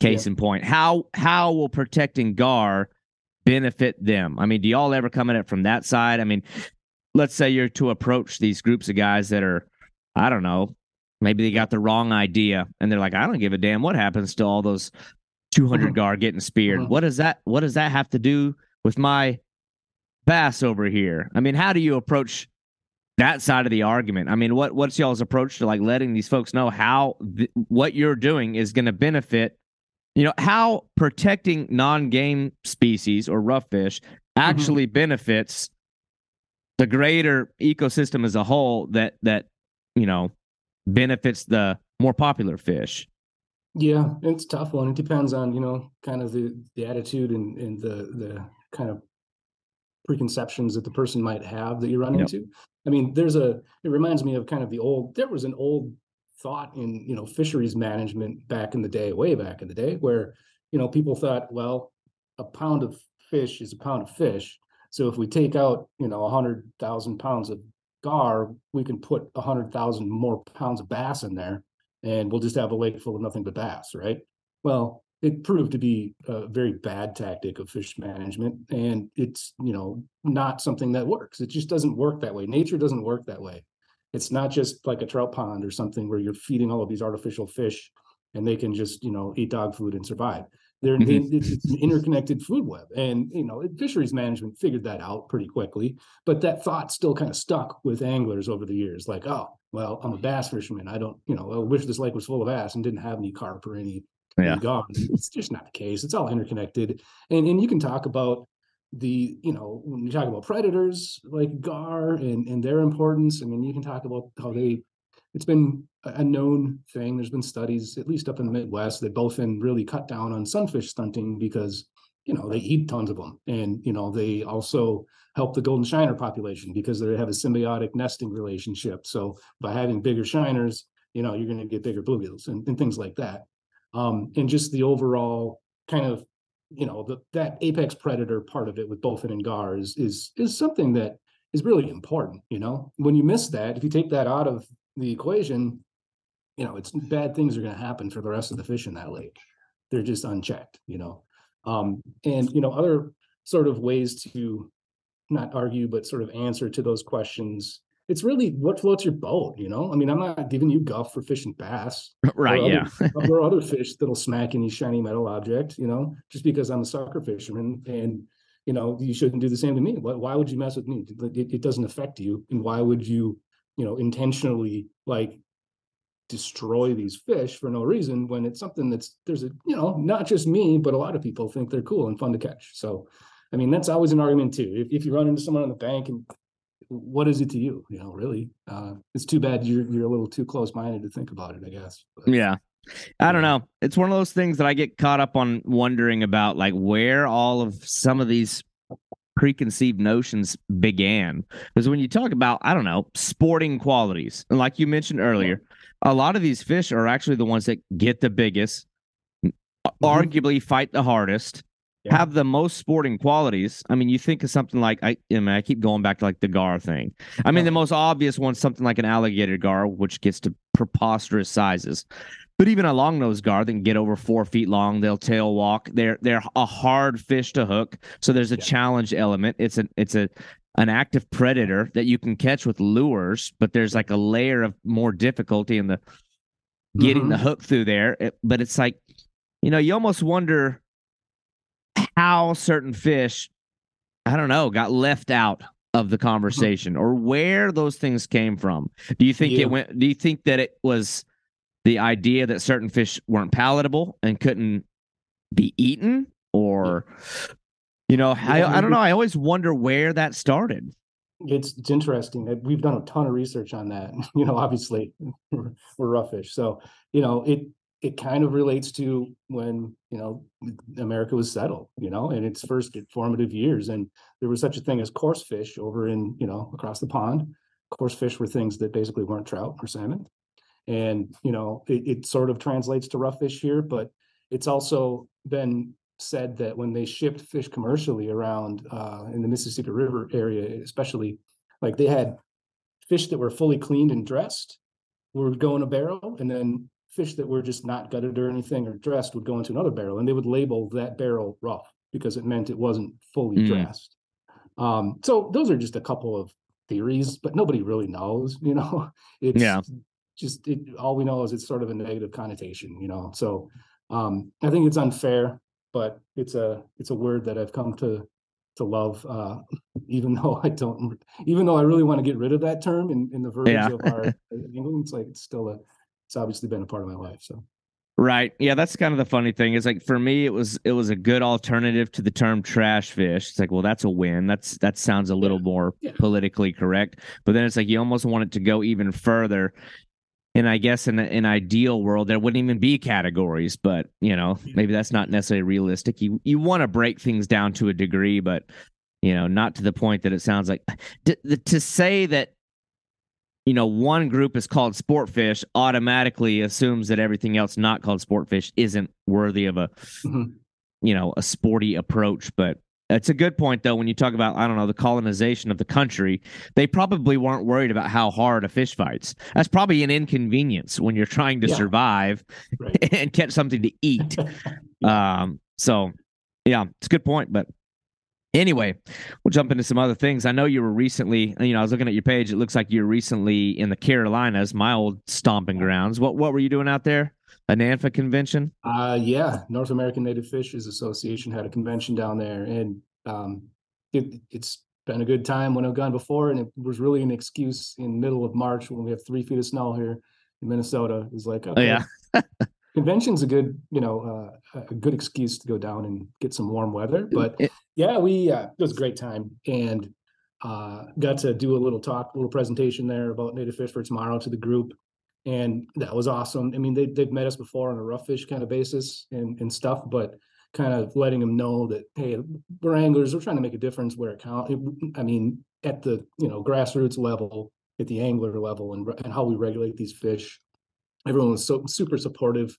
Case in point, how how will protecting gar benefit them? I mean, do y'all ever come at it from that side? I mean, let's say you're to approach these groups of guys that are, I don't know, maybe they got the wrong idea and they're like, I don't give a damn what happens to all those 200 Mhm. gar getting speared. Mhm. What does that what does that have to do with my bass over here? I mean, how do you approach that side of the argument? I mean, what what's y'all's approach to like letting these folks know how th- what you're doing is going to benefit you know how protecting non-game species or rough fish actually benefits the greater ecosystem as a whole that that you know benefits the more popular fish Yeah, it's a tough one. It depends on, you know, kind of the the attitude and and the the kind of preconceptions that the person might have that you run Yep. into. I mean, there's a it reminds me of kind of the old there was an old thought in, you know, fisheries management back in the day, way back in the day, where, you know, people thought, well, a pound of fish is a pound of fish. So if we take out, you know, a hundred thousand pounds of gar, we can put a hundred thousand more pounds of bass in there and we'll just have a lake full of nothing but bass, right? Well, it proved to be a very bad tactic of fish management, and it's you know not something that works. It just doesn't work that way. Nature doesn't work that way. It's not just like a trout pond or something where you're feeding all of these artificial fish and they can just you know eat dog food and survive. They're they, Mhm. it's, an interconnected food web, and you know fisheries management figured that out pretty quickly. But that thought still kind of stuck with anglers over the years, like, oh, well, I'm a bass fisherman. I don't, you know, I wish this lake was full of bass and didn't have any carp or any, Yeah. any gar. It's just not the case. It's all interconnected. And and you can talk about the, you know, when you talk about predators like gar and and their importance. I mean, you can talk about how they it's been a known thing. There's been studies, at least up in the Midwest, that bowfin really cut down on sunfish stunting because you know they eat tons of them, and you know they also help the golden shiner population because they have a symbiotic nesting relationship. So by having bigger shiners, you know you're going to get bigger bluegills and, and things like that. Um, and just the overall kind of you know the, that apex predator part of it with bowfin and gar is is is something that is really important. You know, when you miss that, if you take that out of the equation, you know, it's bad things are going to happen for the rest of the fish in that lake. They're just unchecked, you know. Um, and you know, other sort of ways to not argue, but sort of answer to those questions. It's really what floats your boat, you know. I mean, I'm not giving you guff for fishing bass. right or yeah other, there are other fish that'll smack any shiny metal object, you know, just because I'm a sucker fisherman and you know, you shouldn't do the same to me. Why, would you mess with me? It doesn't affect you. And why would you, you know, intentionally like destroy these fish for no reason when it's something that's there's a, you know, not just me, but a lot of people think they're cool and fun to catch. So, I mean, that's always an argument too. If, if you run into someone on the bank and what is it to you? You know, really, uh, it's too bad you're, you're a little too close minded to think about it, I guess. But- Yeah. I don't know. It's one of those things that I get caught up on wondering about, like where all of some of these preconceived notions began. Because when you talk about, I don't know, sporting qualities, and like you mentioned earlier, a lot of these fish are actually the ones that get the biggest, mm-hmm. arguably fight the hardest, Yeah. have the most sporting qualities. I mean, you think of something like I, I mean, I keep going back to like the gar thing. I mean, the uh-huh. most obvious one, something like an alligator gar, which gets to preposterous sizes. But even a long nose gar, they can get over four feet long. They'll tail walk. They're they're a hard fish to hook. So there's a Yeah. challenge element. It's an it's a an active predator that you can catch with lures, but there's like a layer of more difficulty in the getting the Mhm. hook through there. It- but it's like, you know, you almost wonder how certain fish, I don't know, got left out of the conversation or where those things came from. Do you think Yeah. it went? Do you think that it was the idea that certain fish weren't palatable and couldn't be eaten, or you know, I, I don't know. I always wonder where that started. It's it's interesting. We've done a ton of research on that. You know, obviously we're, we're rough fish, so you know it it kind of relates to when you know America was settled. You know, in its first formative years, and there was such a thing as coarse fish over in you know across the pond. Coarse fish were things that basically weren't trout or salmon, and you know it, it sort of translates to rough fish here, but it's also been said that when they shipped fish commercially around uh, in the Mississippi River area, especially, like they had fish that were fully cleaned and dressed were going a barrel, and then fish that were just not gutted or anything or dressed would go into another barrel, and they would label that barrel rough because it meant it wasn't fully Mm. dressed. Um, so those are just a couple of theories, but nobody really knows. You know, it's Yeah. Just it, all we know is it's sort of a negative connotation. You know, so um, I think it's unfair, but it's a it's a word that I've come to to love, uh, even though I don't, even though I really want to get rid of that term in, in the verbiage Yeah. of our England, it's like it's still a, it's obviously been a part of my life. So Right. Yeah, that's kind of the funny thing. Is like for me, it was it was a good alternative to the term trash fish. It's like, well, that's a win. That's that sounds a little more Yeah. politically correct. But then it's like you almost want it to go even further. And I guess in an ideal world, there wouldn't even be categories. But you know, maybe that's not necessarily realistic. You you want to break things down to a degree, but you know, not to the point that it sounds like to, to say that you know, one group is called sport fish automatically assumes that everything else not called sport fish isn't worthy of a, Mhm. you know, a sporty approach. But it's a good point, though, when you talk about, I don't know, the colonization of the country, they probably weren't worried about how hard a fish fights. That's probably an inconvenience when you're trying to Yeah. survive right. and catch something to eat. Um, so yeah, it's a good point. But anyway, we'll jump into some other things. I know you were recently, you know, I was looking at your page. It looks like you're recently in the Carolinas, my old stomping grounds. What what were you doing out there? A NANFA convention? Uh, yeah, North American Native Fishes Association had a convention down there, and um, it, it's been a good time when I've gone before, and it was really an excuse in middle of March when we have three feet of snow here in Minnesota. It was like, Oh yeah. convention's a good, you know, uh, a good excuse to go down and get some warm weather. But It- yeah, we uh, it was a great time, and uh, got to do a little talk, a little presentation there about native fish for tomorrow to the group, and that was awesome. I mean, they they've met us before on a rough fish kind of basis and and stuff, but kind of letting them know that hey, we're anglers, we're trying to make a difference where it counts. I mean, at the you know grassroots level, at the angler level, and and how we regulate these fish. Everyone was so super supportive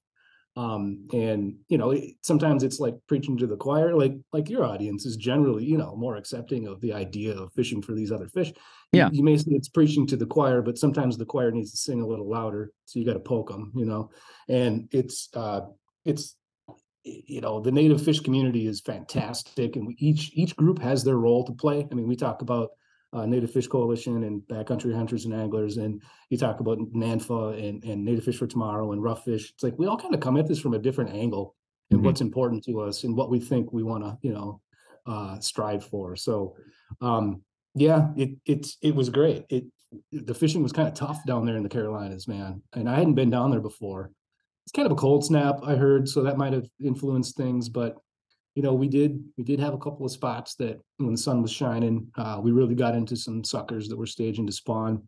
um and you know sometimes it's like preaching to the choir like like your audience is generally you know more accepting of the idea of fishing for these other fish. Yeah. you, may say it's preaching to the choir but sometimes the choir needs to sing a little louder so you got to poke them you know? And it's uh it's you know the native fish community is fantastic and we, each each group has their role to play. I mean we talk about uh, native fish coalition and backcountry hunters and anglers and you talk about NANFA and, and Native Fish for Tomorrow and Rough Fish. It's like we all kind of come at this from a different angle and Mhm. what's important to us and what we think we want to, you know, uh, strive for. So, um, yeah, it it's it was great. It the fishing was kind of tough down there in the Carolinas, man, and I hadn't been down there before. It's kind of a cold snap, I heard, so that might have influenced things, but you know, we did we did have a couple of spots that when the sun was shining, uh, we really got into some suckers that were staging to spawn.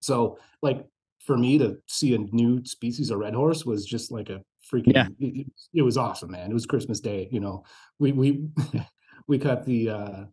So, like for me to see a new species of red horse was just like a freaking. Yeah. It, it- was awesome, man. It was Christmas Day. You know, we we we caught the uh,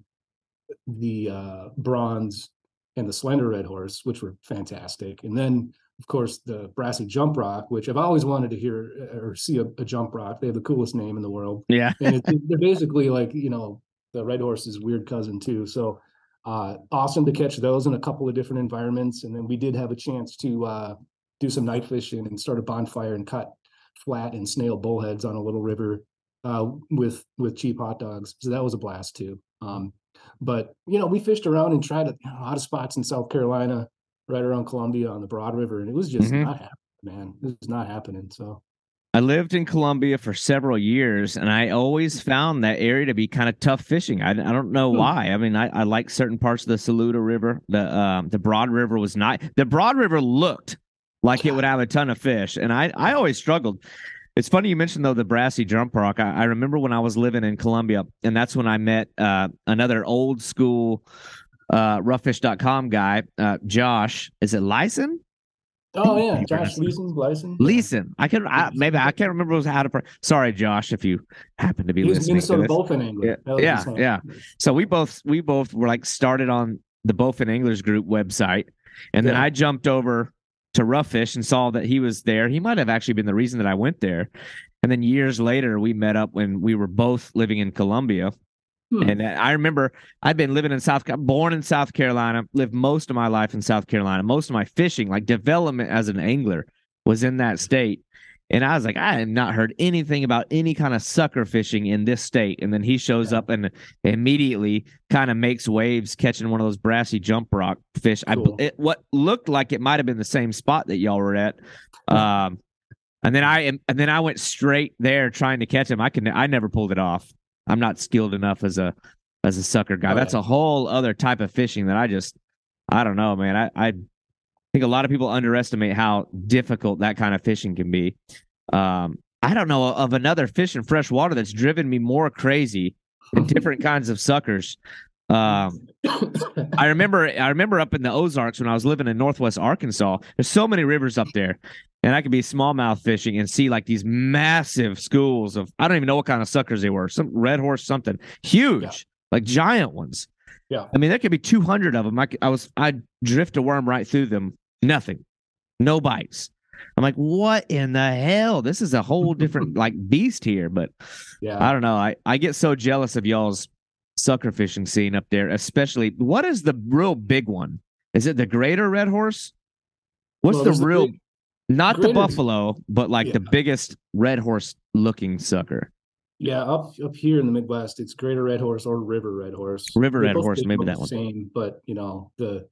the uh, bronze and the slender red horse, which were fantastic, and then. Of course, the brassy jump rock, which I've always wanted to hear uh, or see a, a jump rock. They have the coolest name in the world. Yeah. and they're basically like you know the red horse's weird cousin too. So uh awesome to catch those in a couple of different environments. And then we did have a chance to uh do some night fishing and start a bonfire and cut flat and snail bullheads on a little river uh with with cheap hot dogs. So that was a blast too. Um but you know we fished around and tried a lot of spots in south carolina right around columbia on the broad river and it was just Mhm. not happening man it was not happening so I lived in Columbia for several years, and I always found that area to be kind of tough fishing. I, I don't know Hmm. why. I mean, I, I like certain parts of the Saluda River. The um, the Broad River was not. The Broad River looked like it would have a ton of fish, and I I always struggled. It's funny you mentioned though the brassy jump rock. I, I remember when I was living in Columbia, and that's when I met uh, another old school uh, roughfish.com guy, uh, Josh. Is it Lyson? oh yeah josh it. leeson Leeson. I can I, maybe I can't remember how to. Pro- Sorry, Josh, if you happen to be He was listening. To Minnesota this. Dolphin angler. Yeah, yeah, yeah. So we both we both were like started on the Bowfin Anglers Group website, and then I jumped over to Rough Fish and saw that he was there. He might have actually been the reason that I went there. And then years later, we met up when we were both living in Columbia. Hmm. And I remember I'd been living in South, born in South Carolina, lived most of my life in South Carolina. Most of my fishing, like development as an angler, was in that state. And I was like, I had not heard anything about any kind of sucker fishing in this state. And then he shows Yeah. up and immediately kind of makes waves catching one of those brassy jump rock fish. I it, what looked like it might have been the same spot that y'all were at. Um, and then I and then I went straight there trying to catch him. I can I never pulled it off. I'm not skilled enough as a as a sucker guy. Oh, That's yeah. a whole other type of fishing that I just I don't know, man. I I think a lot of people underestimate how difficult that kind of fishing can be. Um, I don't know of another fish in fresh water that's driven me more crazy than different kinds of suckers. Um, I remember I remember up in the Ozarks when I was living in Northwest Arkansas. There's so many rivers up there, and I could be smallmouth fishing and see like these massive schools of I don't even know what kind of suckers they were. Some red horse, something huge, Yeah. like giant ones. Yeah. I mean there could be 200 of them. I, I was I drift a worm right through them. Nothing, no bites. I'm like, what in the hell? This is a whole different like beast here. But yeah. I don't know. I, I get so jealous of y'all's sucker fishing scene up there, especially what is the real big one? Is it the greater red horse? What's Well, the there's the real big- not the buffalo, but like the biggest red horse looking sucker? Yeah, up up here in the Midwest, it's Greater Red Horse or River Red Horse. River They Red Horse, maybe that one. Same, but you know the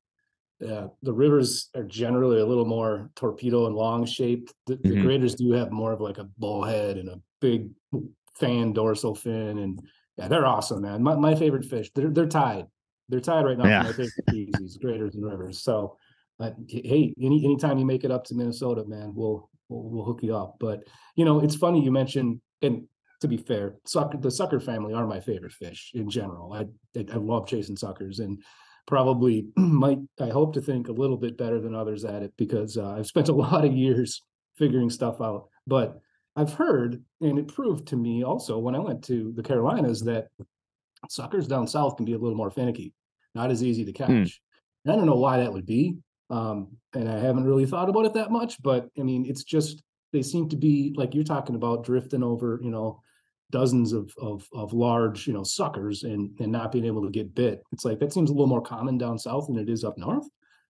uh, the rivers are generally a little more torpedo and long shaped. The, the Mhm. greaters do have more of like a bullhead and a big fan dorsal fin, and yeah, they're awesome, man. My my favorite fish. They're they're tied. They're tied right now. Yeah. My favorite species, greaters and rivers. So, uh, hey, any anytime you make it up to Minnesota, man, we'll we'll, we'll hook you up. But you know, it's funny you mentioned and to be fair, sucker the sucker family are my favorite fish in general. I I, I love chasing suckers and probably might I hope to think a little bit better than others at it because uh, I've spent a lot of years figuring stuff out. But I've heard, and it proved to me also when I went to the Carolinas that suckers down south can be a little more finicky, not as easy to catch. And I don't know why that would be, um, and I haven't really thought about it that much. But I mean, it's just they seem to be like you're talking about drifting over, you know, dozens of of of large, you know, suckers and and not being able to get bit. It's like that seems a little more common down south than it is up north.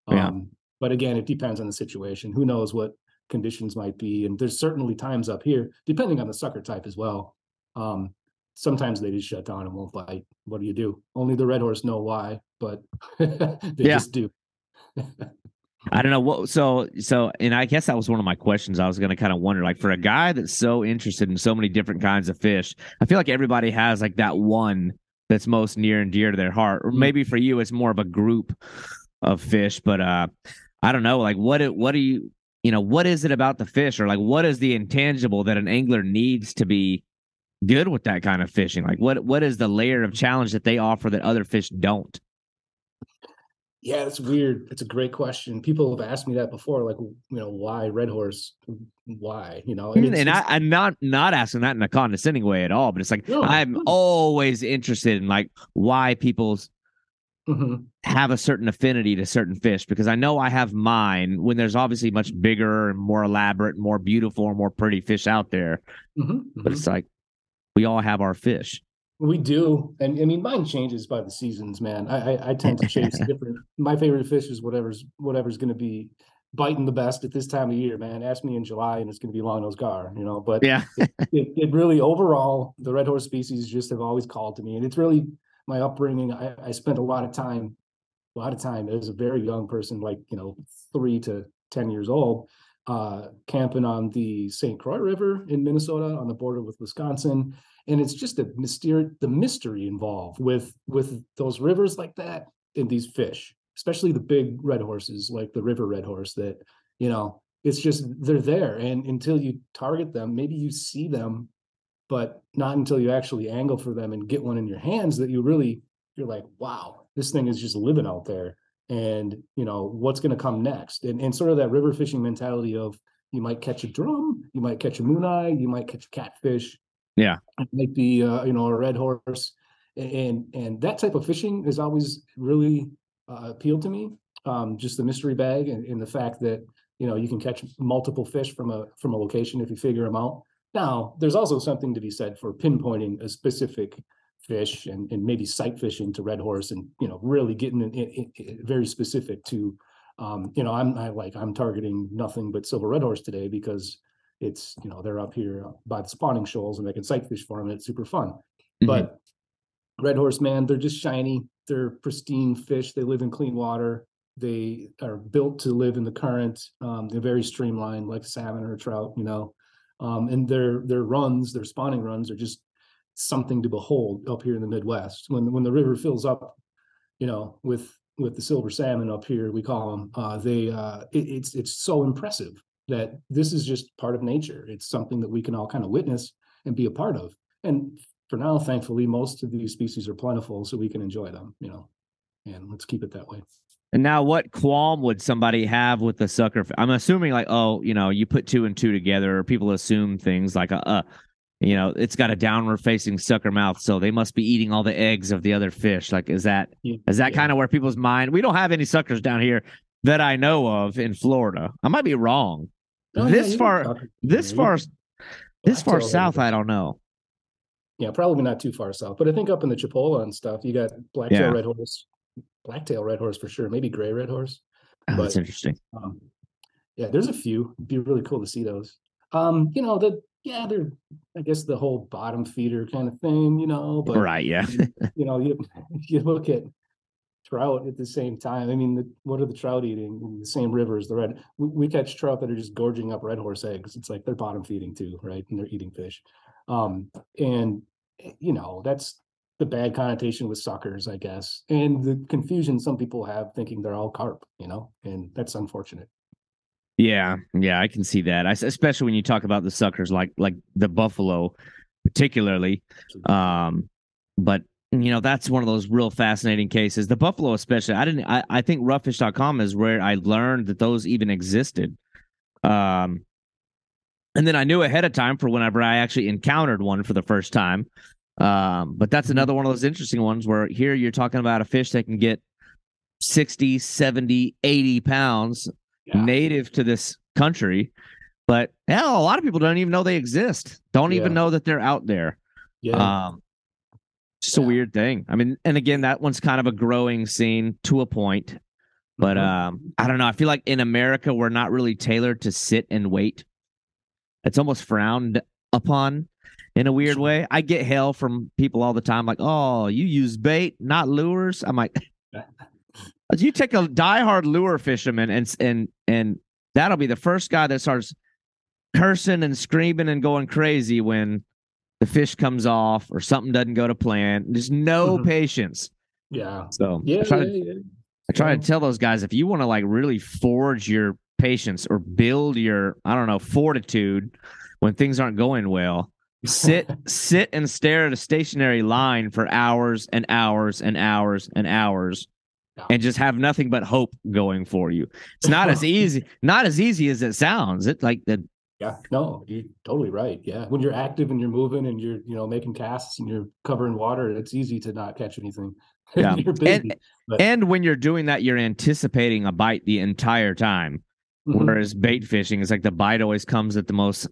Yeah. Um, but again, it depends on the situation. Who knows what conditions might be, and there's certainly times up here, depending on the sucker type as well. Um, sometimes they just shut down and won't bite. What do you do? Only the red horse know why, but they Yeah. just do. I don't know what so so and I guess that was one of my questions I was going to kind of wonder like for a guy that's so interested in so many different kinds of fish I feel like everybody has like that one that's most near and dear to their heart or Mhm. maybe for you it's more of a group of fish but uh I don't know like what it what do you you know what is it about the fish or like what is the intangible that an angler needs to be good with that kind of fishing like what what is the layer of challenge that they offer that other fish don't Yeah, it's weird. It's a great question. People have asked me that before, like, you know, why red horse? Why? You know, And, hmm, it's- I, i'm not not asking that in a condescending way at all, but it's like No, I'm no. always interested in like why people Mhm, have a certain affinity to certain fish because I know I have mine when there's obviously much bigger and more elaborate, more beautiful, and more pretty fish out there. mhm, But mhm. it's like we all have our fish. We do, and I mean, mine changes by the seasons, man. I I, I tend to chase different. My favorite fish is whatever's whatever's going to be biting the best at this time of year, man. Ask me in July, and it's going to be long nose gar, you know. But Yeah. it, it really overall, the red horse species just have always called to me, and it's really my upbringing. I, I spent a lot of time, a lot of time as a very young person, like you know, three to ten years old, uh, camping on the St. Croix River in Minnesota on the border with Wisconsin and it's just a mystery the mystery involved with with those rivers like that and these fish especially the big red horses like the river red horse that you know it's just they're there and until you target them maybe you see them but not until you actually angle for them and get one in your hands that you really you're like wow this thing is just living out there. And you know what's going to come next? And, and sort of that river fishing mentality of you might catch a drum you might catch a moon eye you might catch a catfish. Yeah. it might be uh, you know a red horse. And and that type of fishing has always really uh, appealed to me um, just the mystery bag and, and the fact that you know you can catch multiple fish from a from a location if you figure them out now there's also something to be said for pinpointing a specific fish and, and maybe sight fishing to red horse and you know really getting very specific to um, you know i'm I like i'm targeting nothing but silver red horse today because it's you know they're up here by the spawning shoals and they can sight fish for them. And it's super fun. Mhm. But red horse, man, they're just shiny. They're pristine fish. They live in clean water. They are built to live in the current. Um, they're very streamlined, like salmon or trout. You know, um, and their their runs, their spawning runs, are just something to behold up here in the Midwest. When when the river fills up, you know, with with the silver salmon up here, we call them. Uh, they uh, it, it's it's so impressive that this is just part of nature. It's something that we can all kind of witness and be a part of. And for now, thankfully, most of these species are plentiful, so we can enjoy them. You know, and let's keep it that way. And now, what qualm would somebody have with the sucker? f- I'm assuming, like, oh, you know, you put two and two together, or people assume things like, uh, uh you know, it's got a downward facing sucker mouth, so they must be eating all the eggs of the other fish. Like, is that Yeah, is that yeah. kind of where people's mind? We don't have any suckers down here that I know of in Florida. I might be wrong. Oh, this you far, this yeah, far, can- this far south, I don't know. Yeah, probably not too far south, but I think up in the Chipola and stuff, you got blacktail Yeah. red horse, blacktail red horse for sure, maybe gray red horse. Oh, that's But- interesting. Um, yeah, there's a few. It'd be really cool to see those. Um, you know, the yeah, they're I guess the whole bottom feeder kind of thing, you know, but right? Yeah. you know, you you look at trout at the same time. I mean, the, what are the trout eating in the same river as the red? We, we catch trout that are just gorging up red horse eggs. It's like they're bottom feeding too, right? And they're eating fish. Um, and eh, you know, that's the bad connotation with suckers, I guess, and the confusion some people have thinking they're all carp, you know, and that's unfortunate. Yeah, yeah, I can see that. I especially when you talk about the suckers, like like the buffalo, particularly. Um, but you know that's one of those real fascinating cases. The buffalo, especially. I didn't. I, I think roughfish.com is where I learned that those even existed. Um, and then I knew ahead of time for whenever I actually encountered one for the first time. Um, but that's another one of those interesting ones where here you're talking about a fish that can get 60, 70, 80 pounds Yeah. native to this country. But hell, a lot of people don't even know they exist. Don't even know that they're out there. yeah, Um, just a weird thing. I mean, and again, that one's kind of a growing scene to a point. But Mhm. um, I don't know. I feel like in America, we're not really tailored to sit and wait. It's almost frowned upon in a weird way. I get hell from people all the time, like, "Oh, you use bait, not lures." I'm like, you take a diehard lure fisherman and and and that'll be the first guy that starts cursing and screaming and going crazy when the fish comes off or something doesn't go to plan. There's no Mhm. patience. yeah, So yeah, I try, yeah, to, yeah. I try to tell those guys if you want to like really forge your patience or build your I don't know fortitude when things aren't going well, sit sit and stare at a stationary line for hours and hours and hours and hours and just have nothing but hope going for you. It's not as easy, not as easy as it sounds. It's like the Yeah, no, you're totally right. Yeah, when you're active and you're moving and you're, you know, making casts and you're covering water, it's easy to not catch anything. Yeah. you're busy. but- and when you're doing that, you're anticipating a bite the entire time. Mhm. Whereas bait fishing is like the bite always comes at the most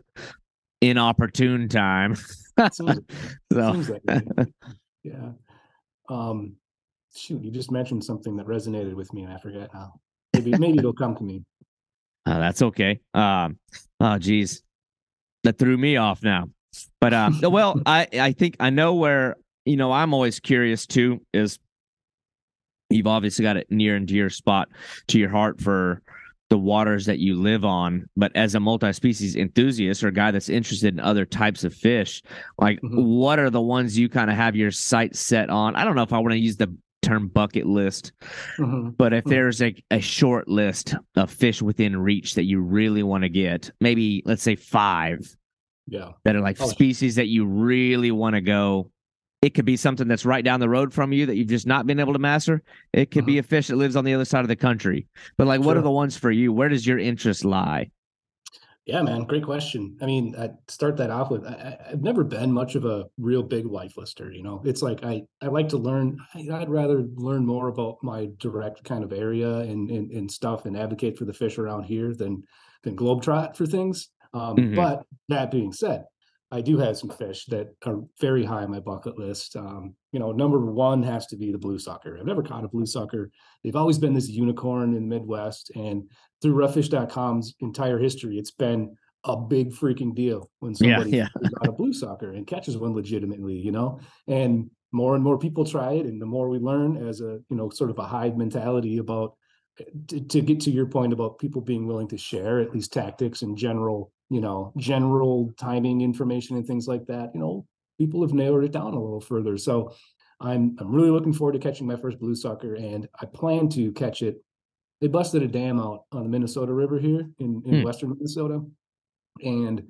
inopportune time. So way. Yeah. Um, shoot, you just mentioned something that resonated with me and I forget now. Maybe, maybe it'll come to me. Uh, that's okay. Um, oh, geez, that threw me off now. But um, well, I I think I know where you know I'm always curious too. Is you've obviously got it near and dear spot to your heart for the waters that you live on. But as a multi-species enthusiast or a guy that's interested in other types of fish, like Mhm. what are the ones you kind of have your sights set on? I don't know if I want to use the term bucket list Mhm. but if Hmm. there's a, a short list of fish within reach that you really want to get, maybe let's say five Yeah. that are like Oh. species that you really want to go. It could be something that's right down the road from you that you've just not been able to master. It could be a fish that lives on the other side of the country. But like, what are Mm-hmm. The ones for you? Where does your interest lie? Yeah, man, great question. I mean, I start that off with I, I've never been much of a real big life lister. You know, it's like I I like to learn. I, I'd rather learn more about my direct kind of area and and, and stuff and advocate for the fish around here than than globetrot for things. Um, Mhm. But that being said, I do have some fish that are very high on my bucket list. Um, you know, number one has to be the blue sucker. I've never caught a blue sucker. They've always been this unicorn in the Midwest, and through roughfish.com's entire history, it's been a big freaking deal when somebody yeah. figures out a blue sucker and catches one legitimately, you know. And more and more people try it, and the more we learn as a you know sort of a hive mentality about to, to get to your point about people being willing to share at least tactics and general you know general timing information and things like that. You know, people have narrowed it down a little further. So I'm I'm really looking forward to catching my first blue sucker, and I plan to catch it. They busted a dam out on the Minnesota River here in, in Hmm. western Minnesota, and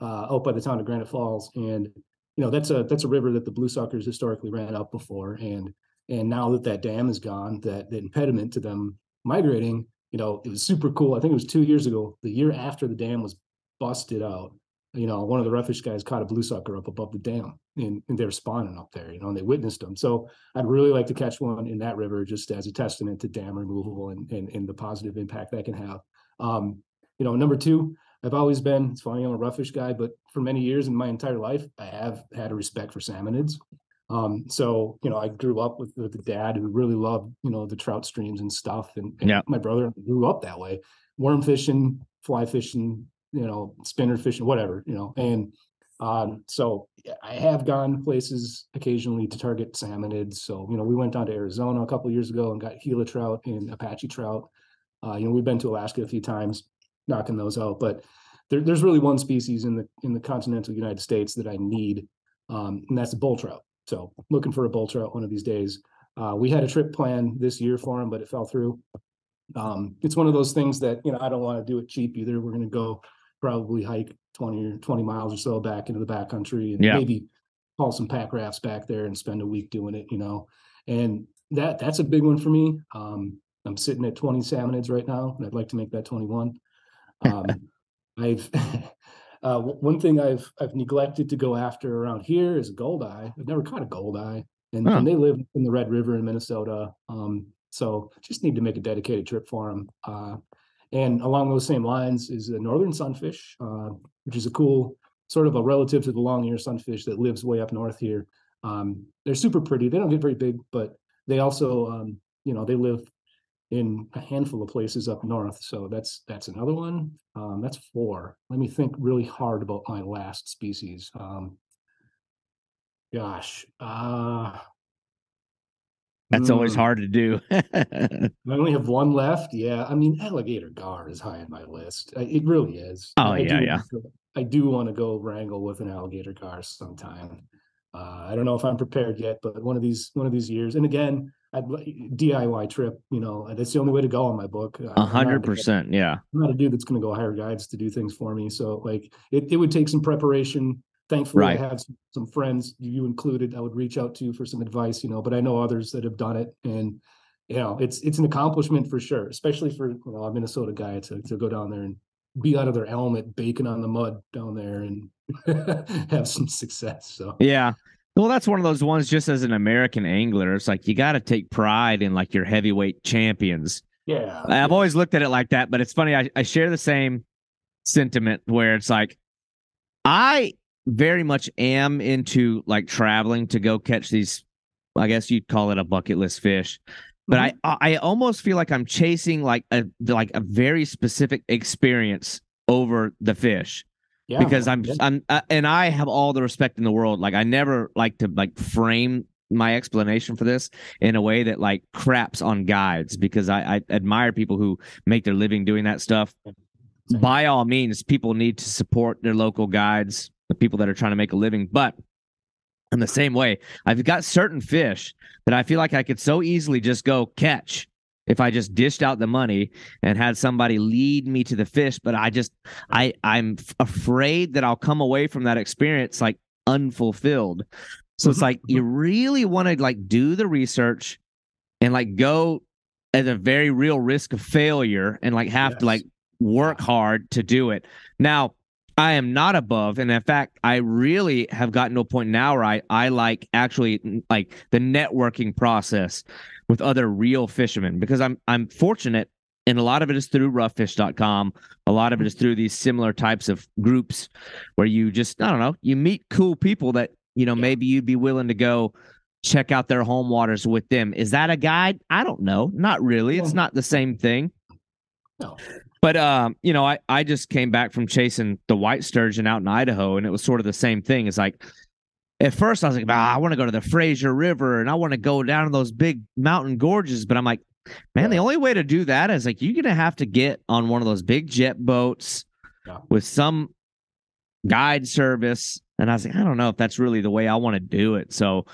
uh, out by the town of Granite Falls. And you know that's a that's a river that the blue suckers historically ran up before, and and now that that dam is gone, that the impediment to them migrating, you know, it was super cool. I think it was two years ago, the year after the dam was busted out. You know, one of the roughfish guys caught a blue sucker up above the dam, and, and they're spawning up there. You know, and they witnessed them. So I'd really like to catch one in that river, just as a testament to dam removal and and, and the positive impact that can have. Um, you know, number two, I've always been, it's funny, I'm a roughfish guy, but for many years in my entire life, I have had a respect for salmonids. Um, so, you know, I grew up with, with a dad who really loved, you know, the trout streams and stuff. And, and Yeah. my brother grew up that way, worm fishing, fly fishing, you know, spinner fishing, whatever, you know, and um, so I have gone places occasionally to target salmonids. So, you know, we went down to Arizona a couple years ago and got Gila trout and Apache trout. Uh, you know, we've been to Alaska a few times, knocking those out. But there, there's really one species in the in the continental United States that I need, um, and that's bull trout. So looking for a bull trout one of these days. Uh, we had a trip planned this year for him, but it fell through. Um, it's one of those things that you know I don't want to do it cheap either. We're going to go probably hike 20 or 20 miles or so back into the backcountry and Yeah. maybe haul some pack rafts back there and spend a week doing it, you know. And that that's a big one for me. Um, I'm sitting at 20 salmonids right now, and I'd like to make that 21. Um, I've uh, one thing I've I've neglected to go after around here is a goldeye. I've never caught a goldeye, and, Huh. and they live in the Red River in Minnesota. Um, so just need to make a dedicated trip for them. Uh, and along those same lines is a northern sunfish, uh, which is a cool sort of a relative to the long ear sunfish that lives way up north here. Um, they're super pretty. They don't get very big, but they also, um, you know, they live in a handful of places up north. So that's that's another one. Um, that's four. Let me think really hard about my last species. Um, gosh, uh, That's always hmm, hard to do. I only have one left. Yeah, I mean, alligator gar is high on my list. It really is. Oh, I yeah, do yeah. I do want to go wrangle with an alligator gar sometime. Uh, I don't know if I'm prepared yet, but one of these one of these years. And again, I'd DIY trip. You know, that's the only way to go on my book. A hundred percent. Yeah. I'm not a dude that's going to go hire guides to do things for me. So like it, it would take some preparation. Thankfully, Right. I have some, some friends, you included, I would reach out to you for some advice, you know, but I know others that have done it and you know, it's it's an accomplishment for sure, especially for you know, a Minnesota guy to to go down there and be out of their element, baking on the mud down there and have some success. So Yeah. Well, that's one of those ones just as an American angler. It's like you got to take pride in like your heavyweight champions. yeah. I've always looked at it like that, but it's funny. I, I share the same sentiment where it's like, I very much am into like traveling to go catch these, I guess you'd call it a bucket list fish. But I, I almost feel like I'm chasing like a like a very specific experience over the fish yeah, because I'm yeah. I'm uh, and I have all the respect in the world. Like I never like to like frame my explanation for this in a way that like craps on guides because I, I admire people who make their living doing that stuff. By all means, people need to support their local guides, the people that are trying to make a living. But in the same way, I've got certain fish that I feel like I could so easily just go catch if I just dished out the money and had somebody lead me to the fish. But I just I I'm afraid that I'll come away from that experience like unfulfilled. So it's Mhm, like you really want to like do the research and like go at a very real risk of failure and like have to like work hard to do it. Now, I am not above, and in fact, I really have gotten to a point now where I I like actually like the networking process with other real fishermen because I'm I'm fortunate and a lot of it is through roughfish.com. A lot of it is through these similar types of groups where you just I don't know, you meet cool people that, you know, Yeah. maybe you'd be willing to go check out their home waters with them. Is that a guide? I don't know. Not really. It's not the same thing. No. But um, you know, I I just came back from chasing the white sturgeon out in Idaho, and it was sort of the same thing. It's like at first I was like, ah, I want to go to the Fraser River and I want to go down to those big mountain gorges, but I'm like, man, the only way to do that is like you're gonna have to get on one of those big jet boats Yeah. with some guide service. And I was like, I don't know if that's really the way I want to do it. So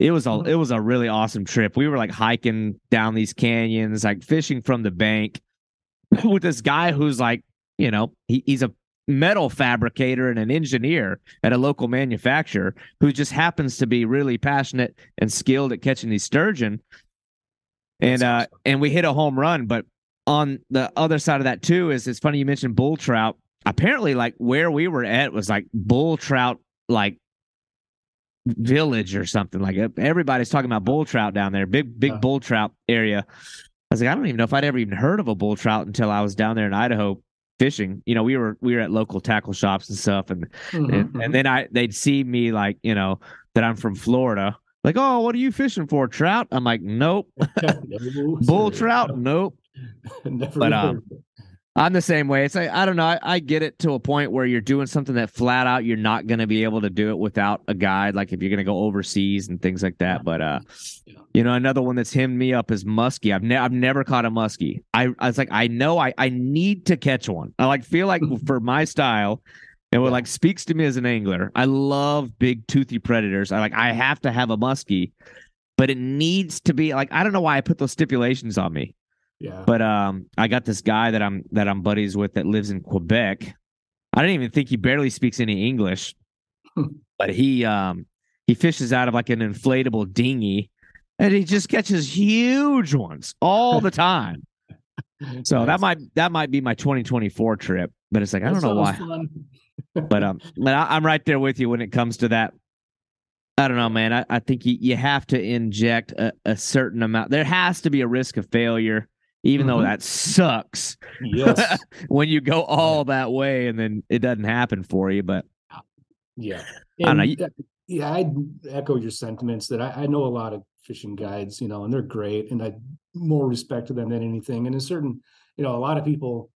it was a Mhm. it was a really awesome trip. We were like hiking down these canyons, like fishing from the bank with this guy who's like, you know, he, he's a metal fabricator and an engineer at a local manufacturer who just happens to be really passionate and skilled at catching these sturgeon. And uh and we hit a home run, but on the other side of that too is it's funny you mentioned bull trout. Apparently, like where we were at was like bull trout like village or something. Like everybody's talking about bull trout down there, big big bull trout area. I was like, I don't even know if I'd ever even heard of a bull trout until I was down there in Idaho fishing. You know, we were we were at local tackle shops and stuff, and Mhm, and, and then I they'd see me like you know that I'm from Florida. Like, oh, what are you fishing for? Trout? I'm like, nope. Bull trout? Nope. But, um. I'm the same way. It's like I don't know. I, I get it to a point where you're doing something that flat out you're not going to be able to do it without a guide. Like if you're going to go overseas and things like that. But uh, Yeah. you know, another one that's hemmed me up is muskie. I've never I've never caught a muskie. I I was like I know I I need to catch one. I like feel like for my style. And what like speaks to me as an angler. I love big toothy predators. I like I have to have a muskie, but it needs to be like I don't know why I put those stipulations on me. Yeah. But um, I got this guy that I'm that I'm buddies with that lives in Quebec. I don't even think he barely speaks any English, Hmm. but he um he fishes out of like an inflatable dinghy, and he just catches huge ones all the time. So that might that might be my 2024 trip, but it's like I don't know why. But um, but I, I'm right there with you when it comes to that. I don't know, man. I, I think you, you have to inject a, a certain amount. There has to be a risk of failure, even though Mhm. that sucks yes. when you go all that way and then it doesn't happen for you. But Yeah. I know, And you- that- yeah, I echo your sentiments that I, I know a lot of fishing guides, you know, and they're great and I more respect to them than anything. And a certain, you know, a lot of people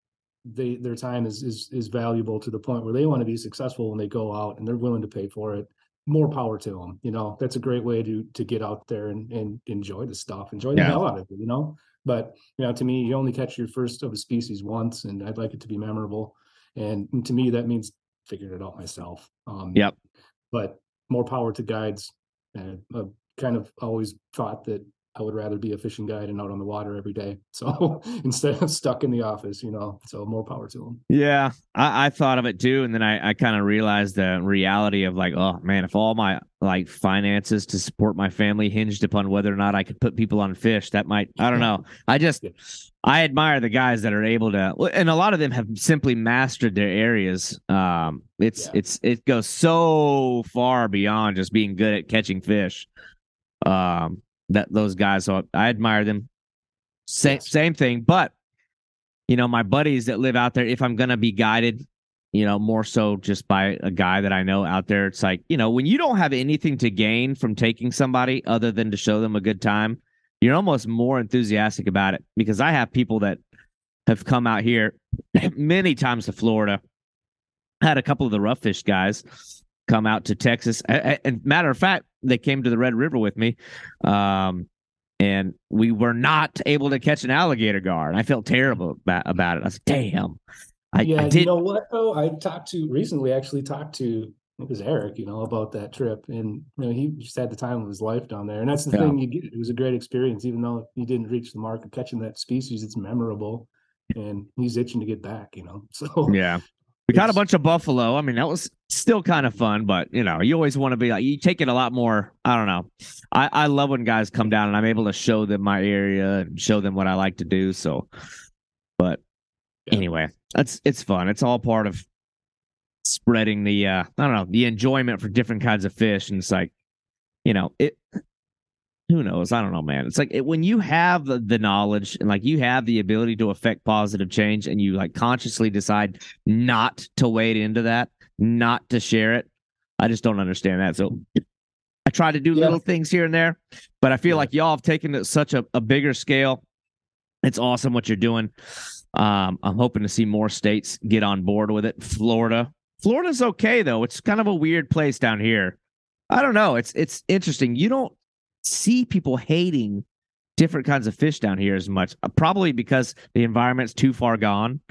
they their time is is is valuable to the point where they want to be successful when they go out and they're willing to pay for it. More power to them, you know. That's a great way to to get out there and and enjoy the stuff, enjoy the Yeah. hell out of it, you know. But you know, to me, you only catch your first of a species once, and I'd like it to be memorable. And to me, that means figuring it out myself. Um, Yep. But more power to guides. And I've kind of always thought that I would rather be a fishing guide and out on the water every day. So instead of stuck in the office, you know, so more power to them. yeah, I, I thought of it too, and then I, I kind of realized the reality of like, oh man, if all my like finances to support my family hinged upon whether or not I could put people on fish, that might I don't know. I just Yeah. I admire the guys that are able to, and a lot of them have simply mastered their areas. Um, it's Yeah. it's it goes so far beyond just being good at catching fish. Um, that those guys, so I admire them. Same Yes. same thing, but you know, my buddies that live out there, if I'm gonna be guided, you know, more so just by a guy that I know out there, it's like you know, when you don't have anything to gain from taking somebody other than to show them a good time you're almost more enthusiastic about it because I have people that have come out here many times to Florida. Had a couple of the rough fish guys come out to Texas. And matter of fact, they came to the Red River with me. Um, and we were not able to catch an alligator gar. And I felt terrible about, about it. I was like, damn. I, yeah, I you did. know what though? I talked to recently actually talked to it was Eric, you know, about that trip. And you know, he just had the time of his life down there. And that's the Yeah. thing you get. It was a great experience, even though he didn't reach the mark of catching that species, it's memorable. And he's itching to get back, you know. So yeah. We caught a bunch of buffalo. I mean, that was still kind of fun, but you know, you always want to be like you take it a lot more. I don't know. I, I love when guys come down and I'm able to show them my area and show them what I like to do. So, but Yeah. anyway, that's it's fun. It's all part of spreading the uh I don't know the enjoyment for different kinds of fish, and it's like, you know, it. Who knows? I don't know, man. It's like it, when you have the, the knowledge and like you have the ability to affect positive change, and you like consciously decide not to wade into that, not to share it. I just don't understand that. So I try to do Yeah. little things here and there, but I feel Yeah. like y'all have taken it such a, a bigger scale. It's awesome what you're doing. Um, I'm hoping to see more states get on board with it. Florida, Florida's okay though. It's kind of a weird place down here. I don't know. It's it's interesting. You don't see people hating different kinds of fish down here as much. Uh, probably because the environment's too far gone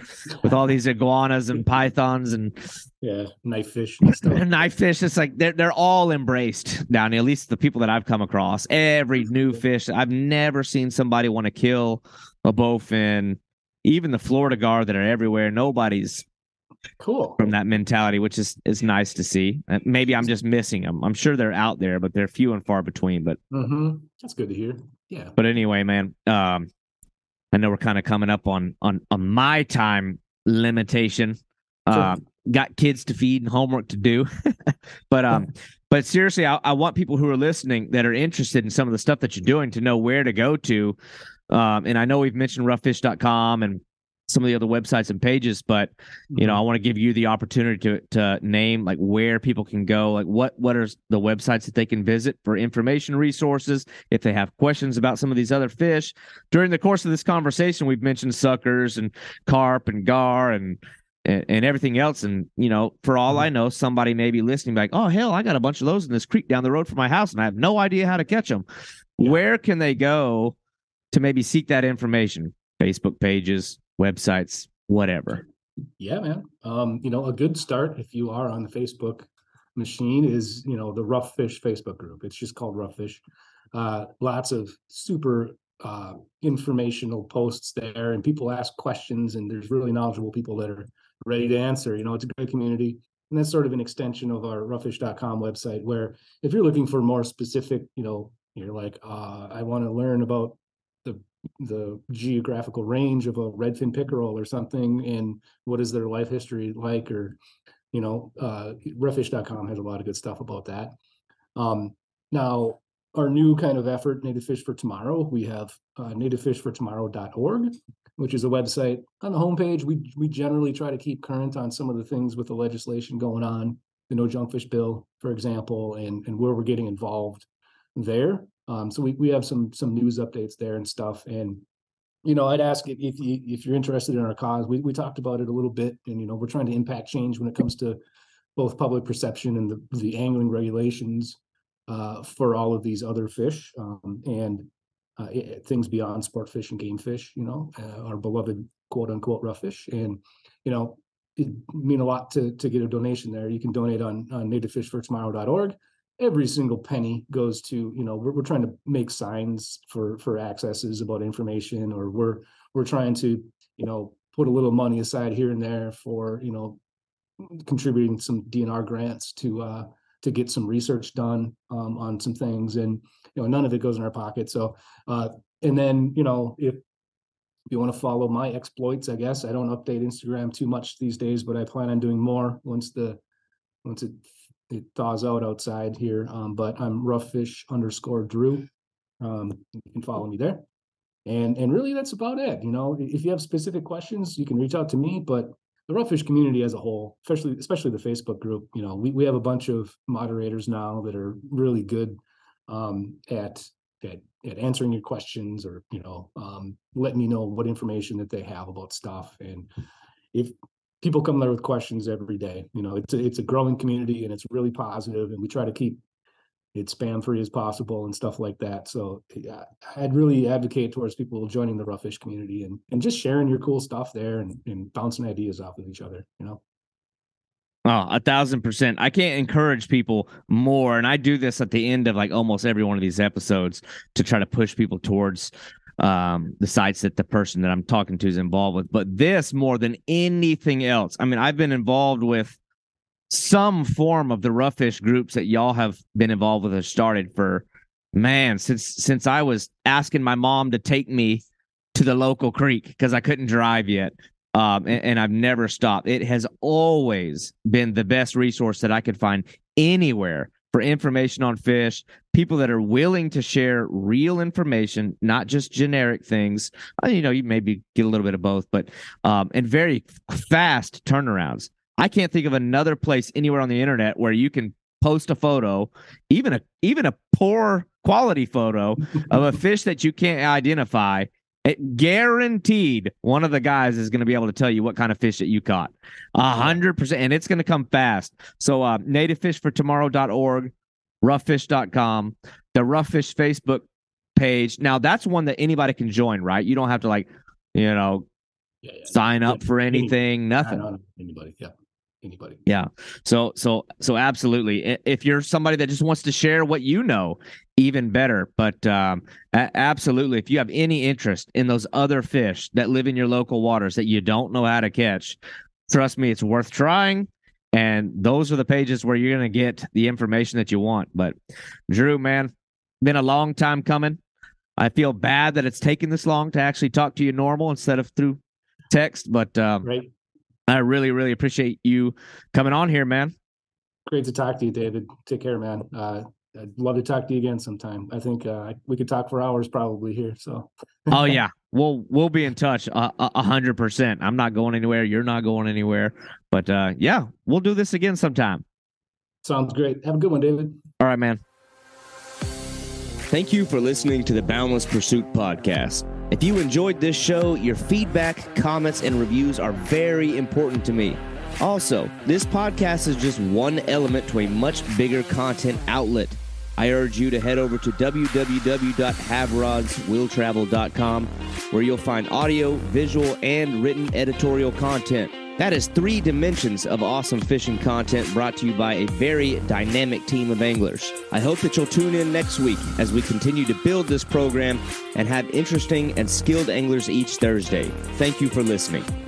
with all these iguanas and pythons and yeah, knife fish and stuff. knife fish. It's like they're they're all embraced down here. At least the people that I've come across. Every new fish. I've never seen somebody want to kill a bowfin. Even the Florida gar that are everywhere. Nobody's cool from that mentality, which is is nice to see. Uh, maybe I'm just missing them. I'm sure they're out there, but they're few and far between. But mm-hmm. that's good to hear. Yeah. But anyway, man, um, I know we're kind of coming up on on on my time limitation. Sure. Uh, got kids to feed and homework to do, but um, but seriously, I, I want people who are listening that are interested in some of the stuff that you're doing to know where to go to. Um, and I know we've mentioned roughfish.com and some of the other websites and pages but you know mm-hmm. i want to give you the opportunity to to name like where people can go like what what are the websites that they can visit for information resources if they have questions about some of these other fish during the course of this conversation we've mentioned suckers and carp and gar and and, and everything else and you know for all i mm-hmm. know somebody may be listening like oh hell i got a bunch of those in this creek down the road from my house and i have no idea how to catch them yeah. where can they go to maybe seek that information facebook pages websites, whatever. Yeah, man. Um, you know, a good start if you are on the Facebook machine is, you know, the Rough Fish Facebook group. It's just called Rough Fish. Uh, lots of super uh, informational posts there, and people ask questions, and there's really knowledgeable people that are ready to answer. You know, it's a great community. And that's sort of an extension of our roughfish.com website, where if you're looking for more specific, you know, you're like, uh, I want to learn about the geographical range of a redfin pickerel or something and what is their life history like or you know uh roughfish.com has a lot of good stuff about that. Um now our new kind of effort native fish for tomorrow we have uh, nativefishfortomorrow.org which is a website. On the homepage we we generally try to keep current on some of the things with the legislation going on the no junkfish bill for example and and where we're getting involved there um, so we, we have some some news updates there and stuff. And you know, I'd ask if if, you, if you're interested in our cause. We we talked about it a little bit, and you know, we're trying to impact change when it comes to both public perception and the the angling regulations uh, for all of these other fish um, and uh, it, things beyond sport fish and game fish. You know, uh, our beloved quote unquote rough fish, and you know, it mean a lot to to get a donation there. You can donate on, on nativefishfortomorrow.org every single penny goes to you know we're, we're trying to make signs for for accesses about information or we're we're trying to you know put a little money aside here and there for you know contributing some dnr grants to uh to get some research done um, on some things. And you know none of it goes in our pocket. So uh and then you know if you want to follow my exploits i guess i don't update instagram too much these days but i plan on doing more once the once it it thaws out outside here. Um, but I'm roughfish underscore Drew. Um, you can follow me there. And and really that's about it. You know, if you have specific questions, you can reach out to me. But the roughfish community as a whole, especially especially the Facebook group, you know, we, we have a bunch of moderators now that are really good um, at at at answering your questions or you know um, letting me know what information that they have about stuff and if people come there with questions every day. You know, it's a, it's a growing community and it's really positive, and we try to keep it spam free as possible and stuff like that. So yeah, I'd really advocate towards people joining the roughfish community and and just sharing your cool stuff there and, and bouncing ideas off of each other. You know. Oh, a thousand percent. I can't encourage people more. And I do this at the end of like almost every one of these episodes to try to push people towards um, the sites that the person that I'm talking to is involved with. But this more than anything else, I mean, I've been involved with some form of the roughfish groups that y'all have been involved with or started for man since since I was asking my mom to take me to the local creek because I couldn't drive yet. Um, and, and I've never stopped. It has always been the best resource that I could find anywhere for information on fish, people that are willing to share real information, not just generic things. Uh, you know, you maybe get a little bit of both, but um, and very fast turnarounds. I can't think of another place anywhere on the internet where you can post a photo, even a even a poor quality photo of a fish that you can't identify, It guaranteed one of the guys is going to be able to tell you what kind of fish that you caught. A hundred percent. And it's going to come fast. So uh nativefishfortomorrow.org, roughfish.com, the roughfish Facebook page. Now that's one that anybody can join, right? You don't have to like, you know, Yeah, yeah. sign up Yeah, for anything, nothing. know Anybody, yeah, anybody. Yeah. So so so absolutely. If you're somebody that just wants to share what you know, even better. But um a- absolutely if you have any interest in those other fish that live in your local waters that you don't know how to catch, trust me, it's worth trying. And those are the pages where you're going to get the information that you want. But Drew, man, been a long time coming. I feel bad that it's taken this long to actually talk to you normal instead of through text, but um, Right. I really, really appreciate you coming on here, man. Great to talk to you, David. Take care, man. Uh, I'd love to talk to you again sometime. I think uh, we could talk for hours probably here. So Oh yeah, we'll we'll be in touch a a- a hundred percent. I'm not going anywhere. You're not going anywhere. But uh, yeah, we'll do this again sometime. sounds great. Have a good one, David. All right, man. Thank you for listening to the Boundless Pursuit podcast. If you enjoyed this show, your feedback, comments, and reviews are very important to me. Also, this podcast is just one element to a much bigger content outlet. I urge you to head over to www.haverodswilltravel.com where you'll find audio, visual, and written editorial content. That is three dimensions of awesome fishing content brought to you by a very dynamic team of anglers. I hope that you'll tune in next week as we continue to build this program and have interesting and skilled anglers each Thursday. Thank you for listening.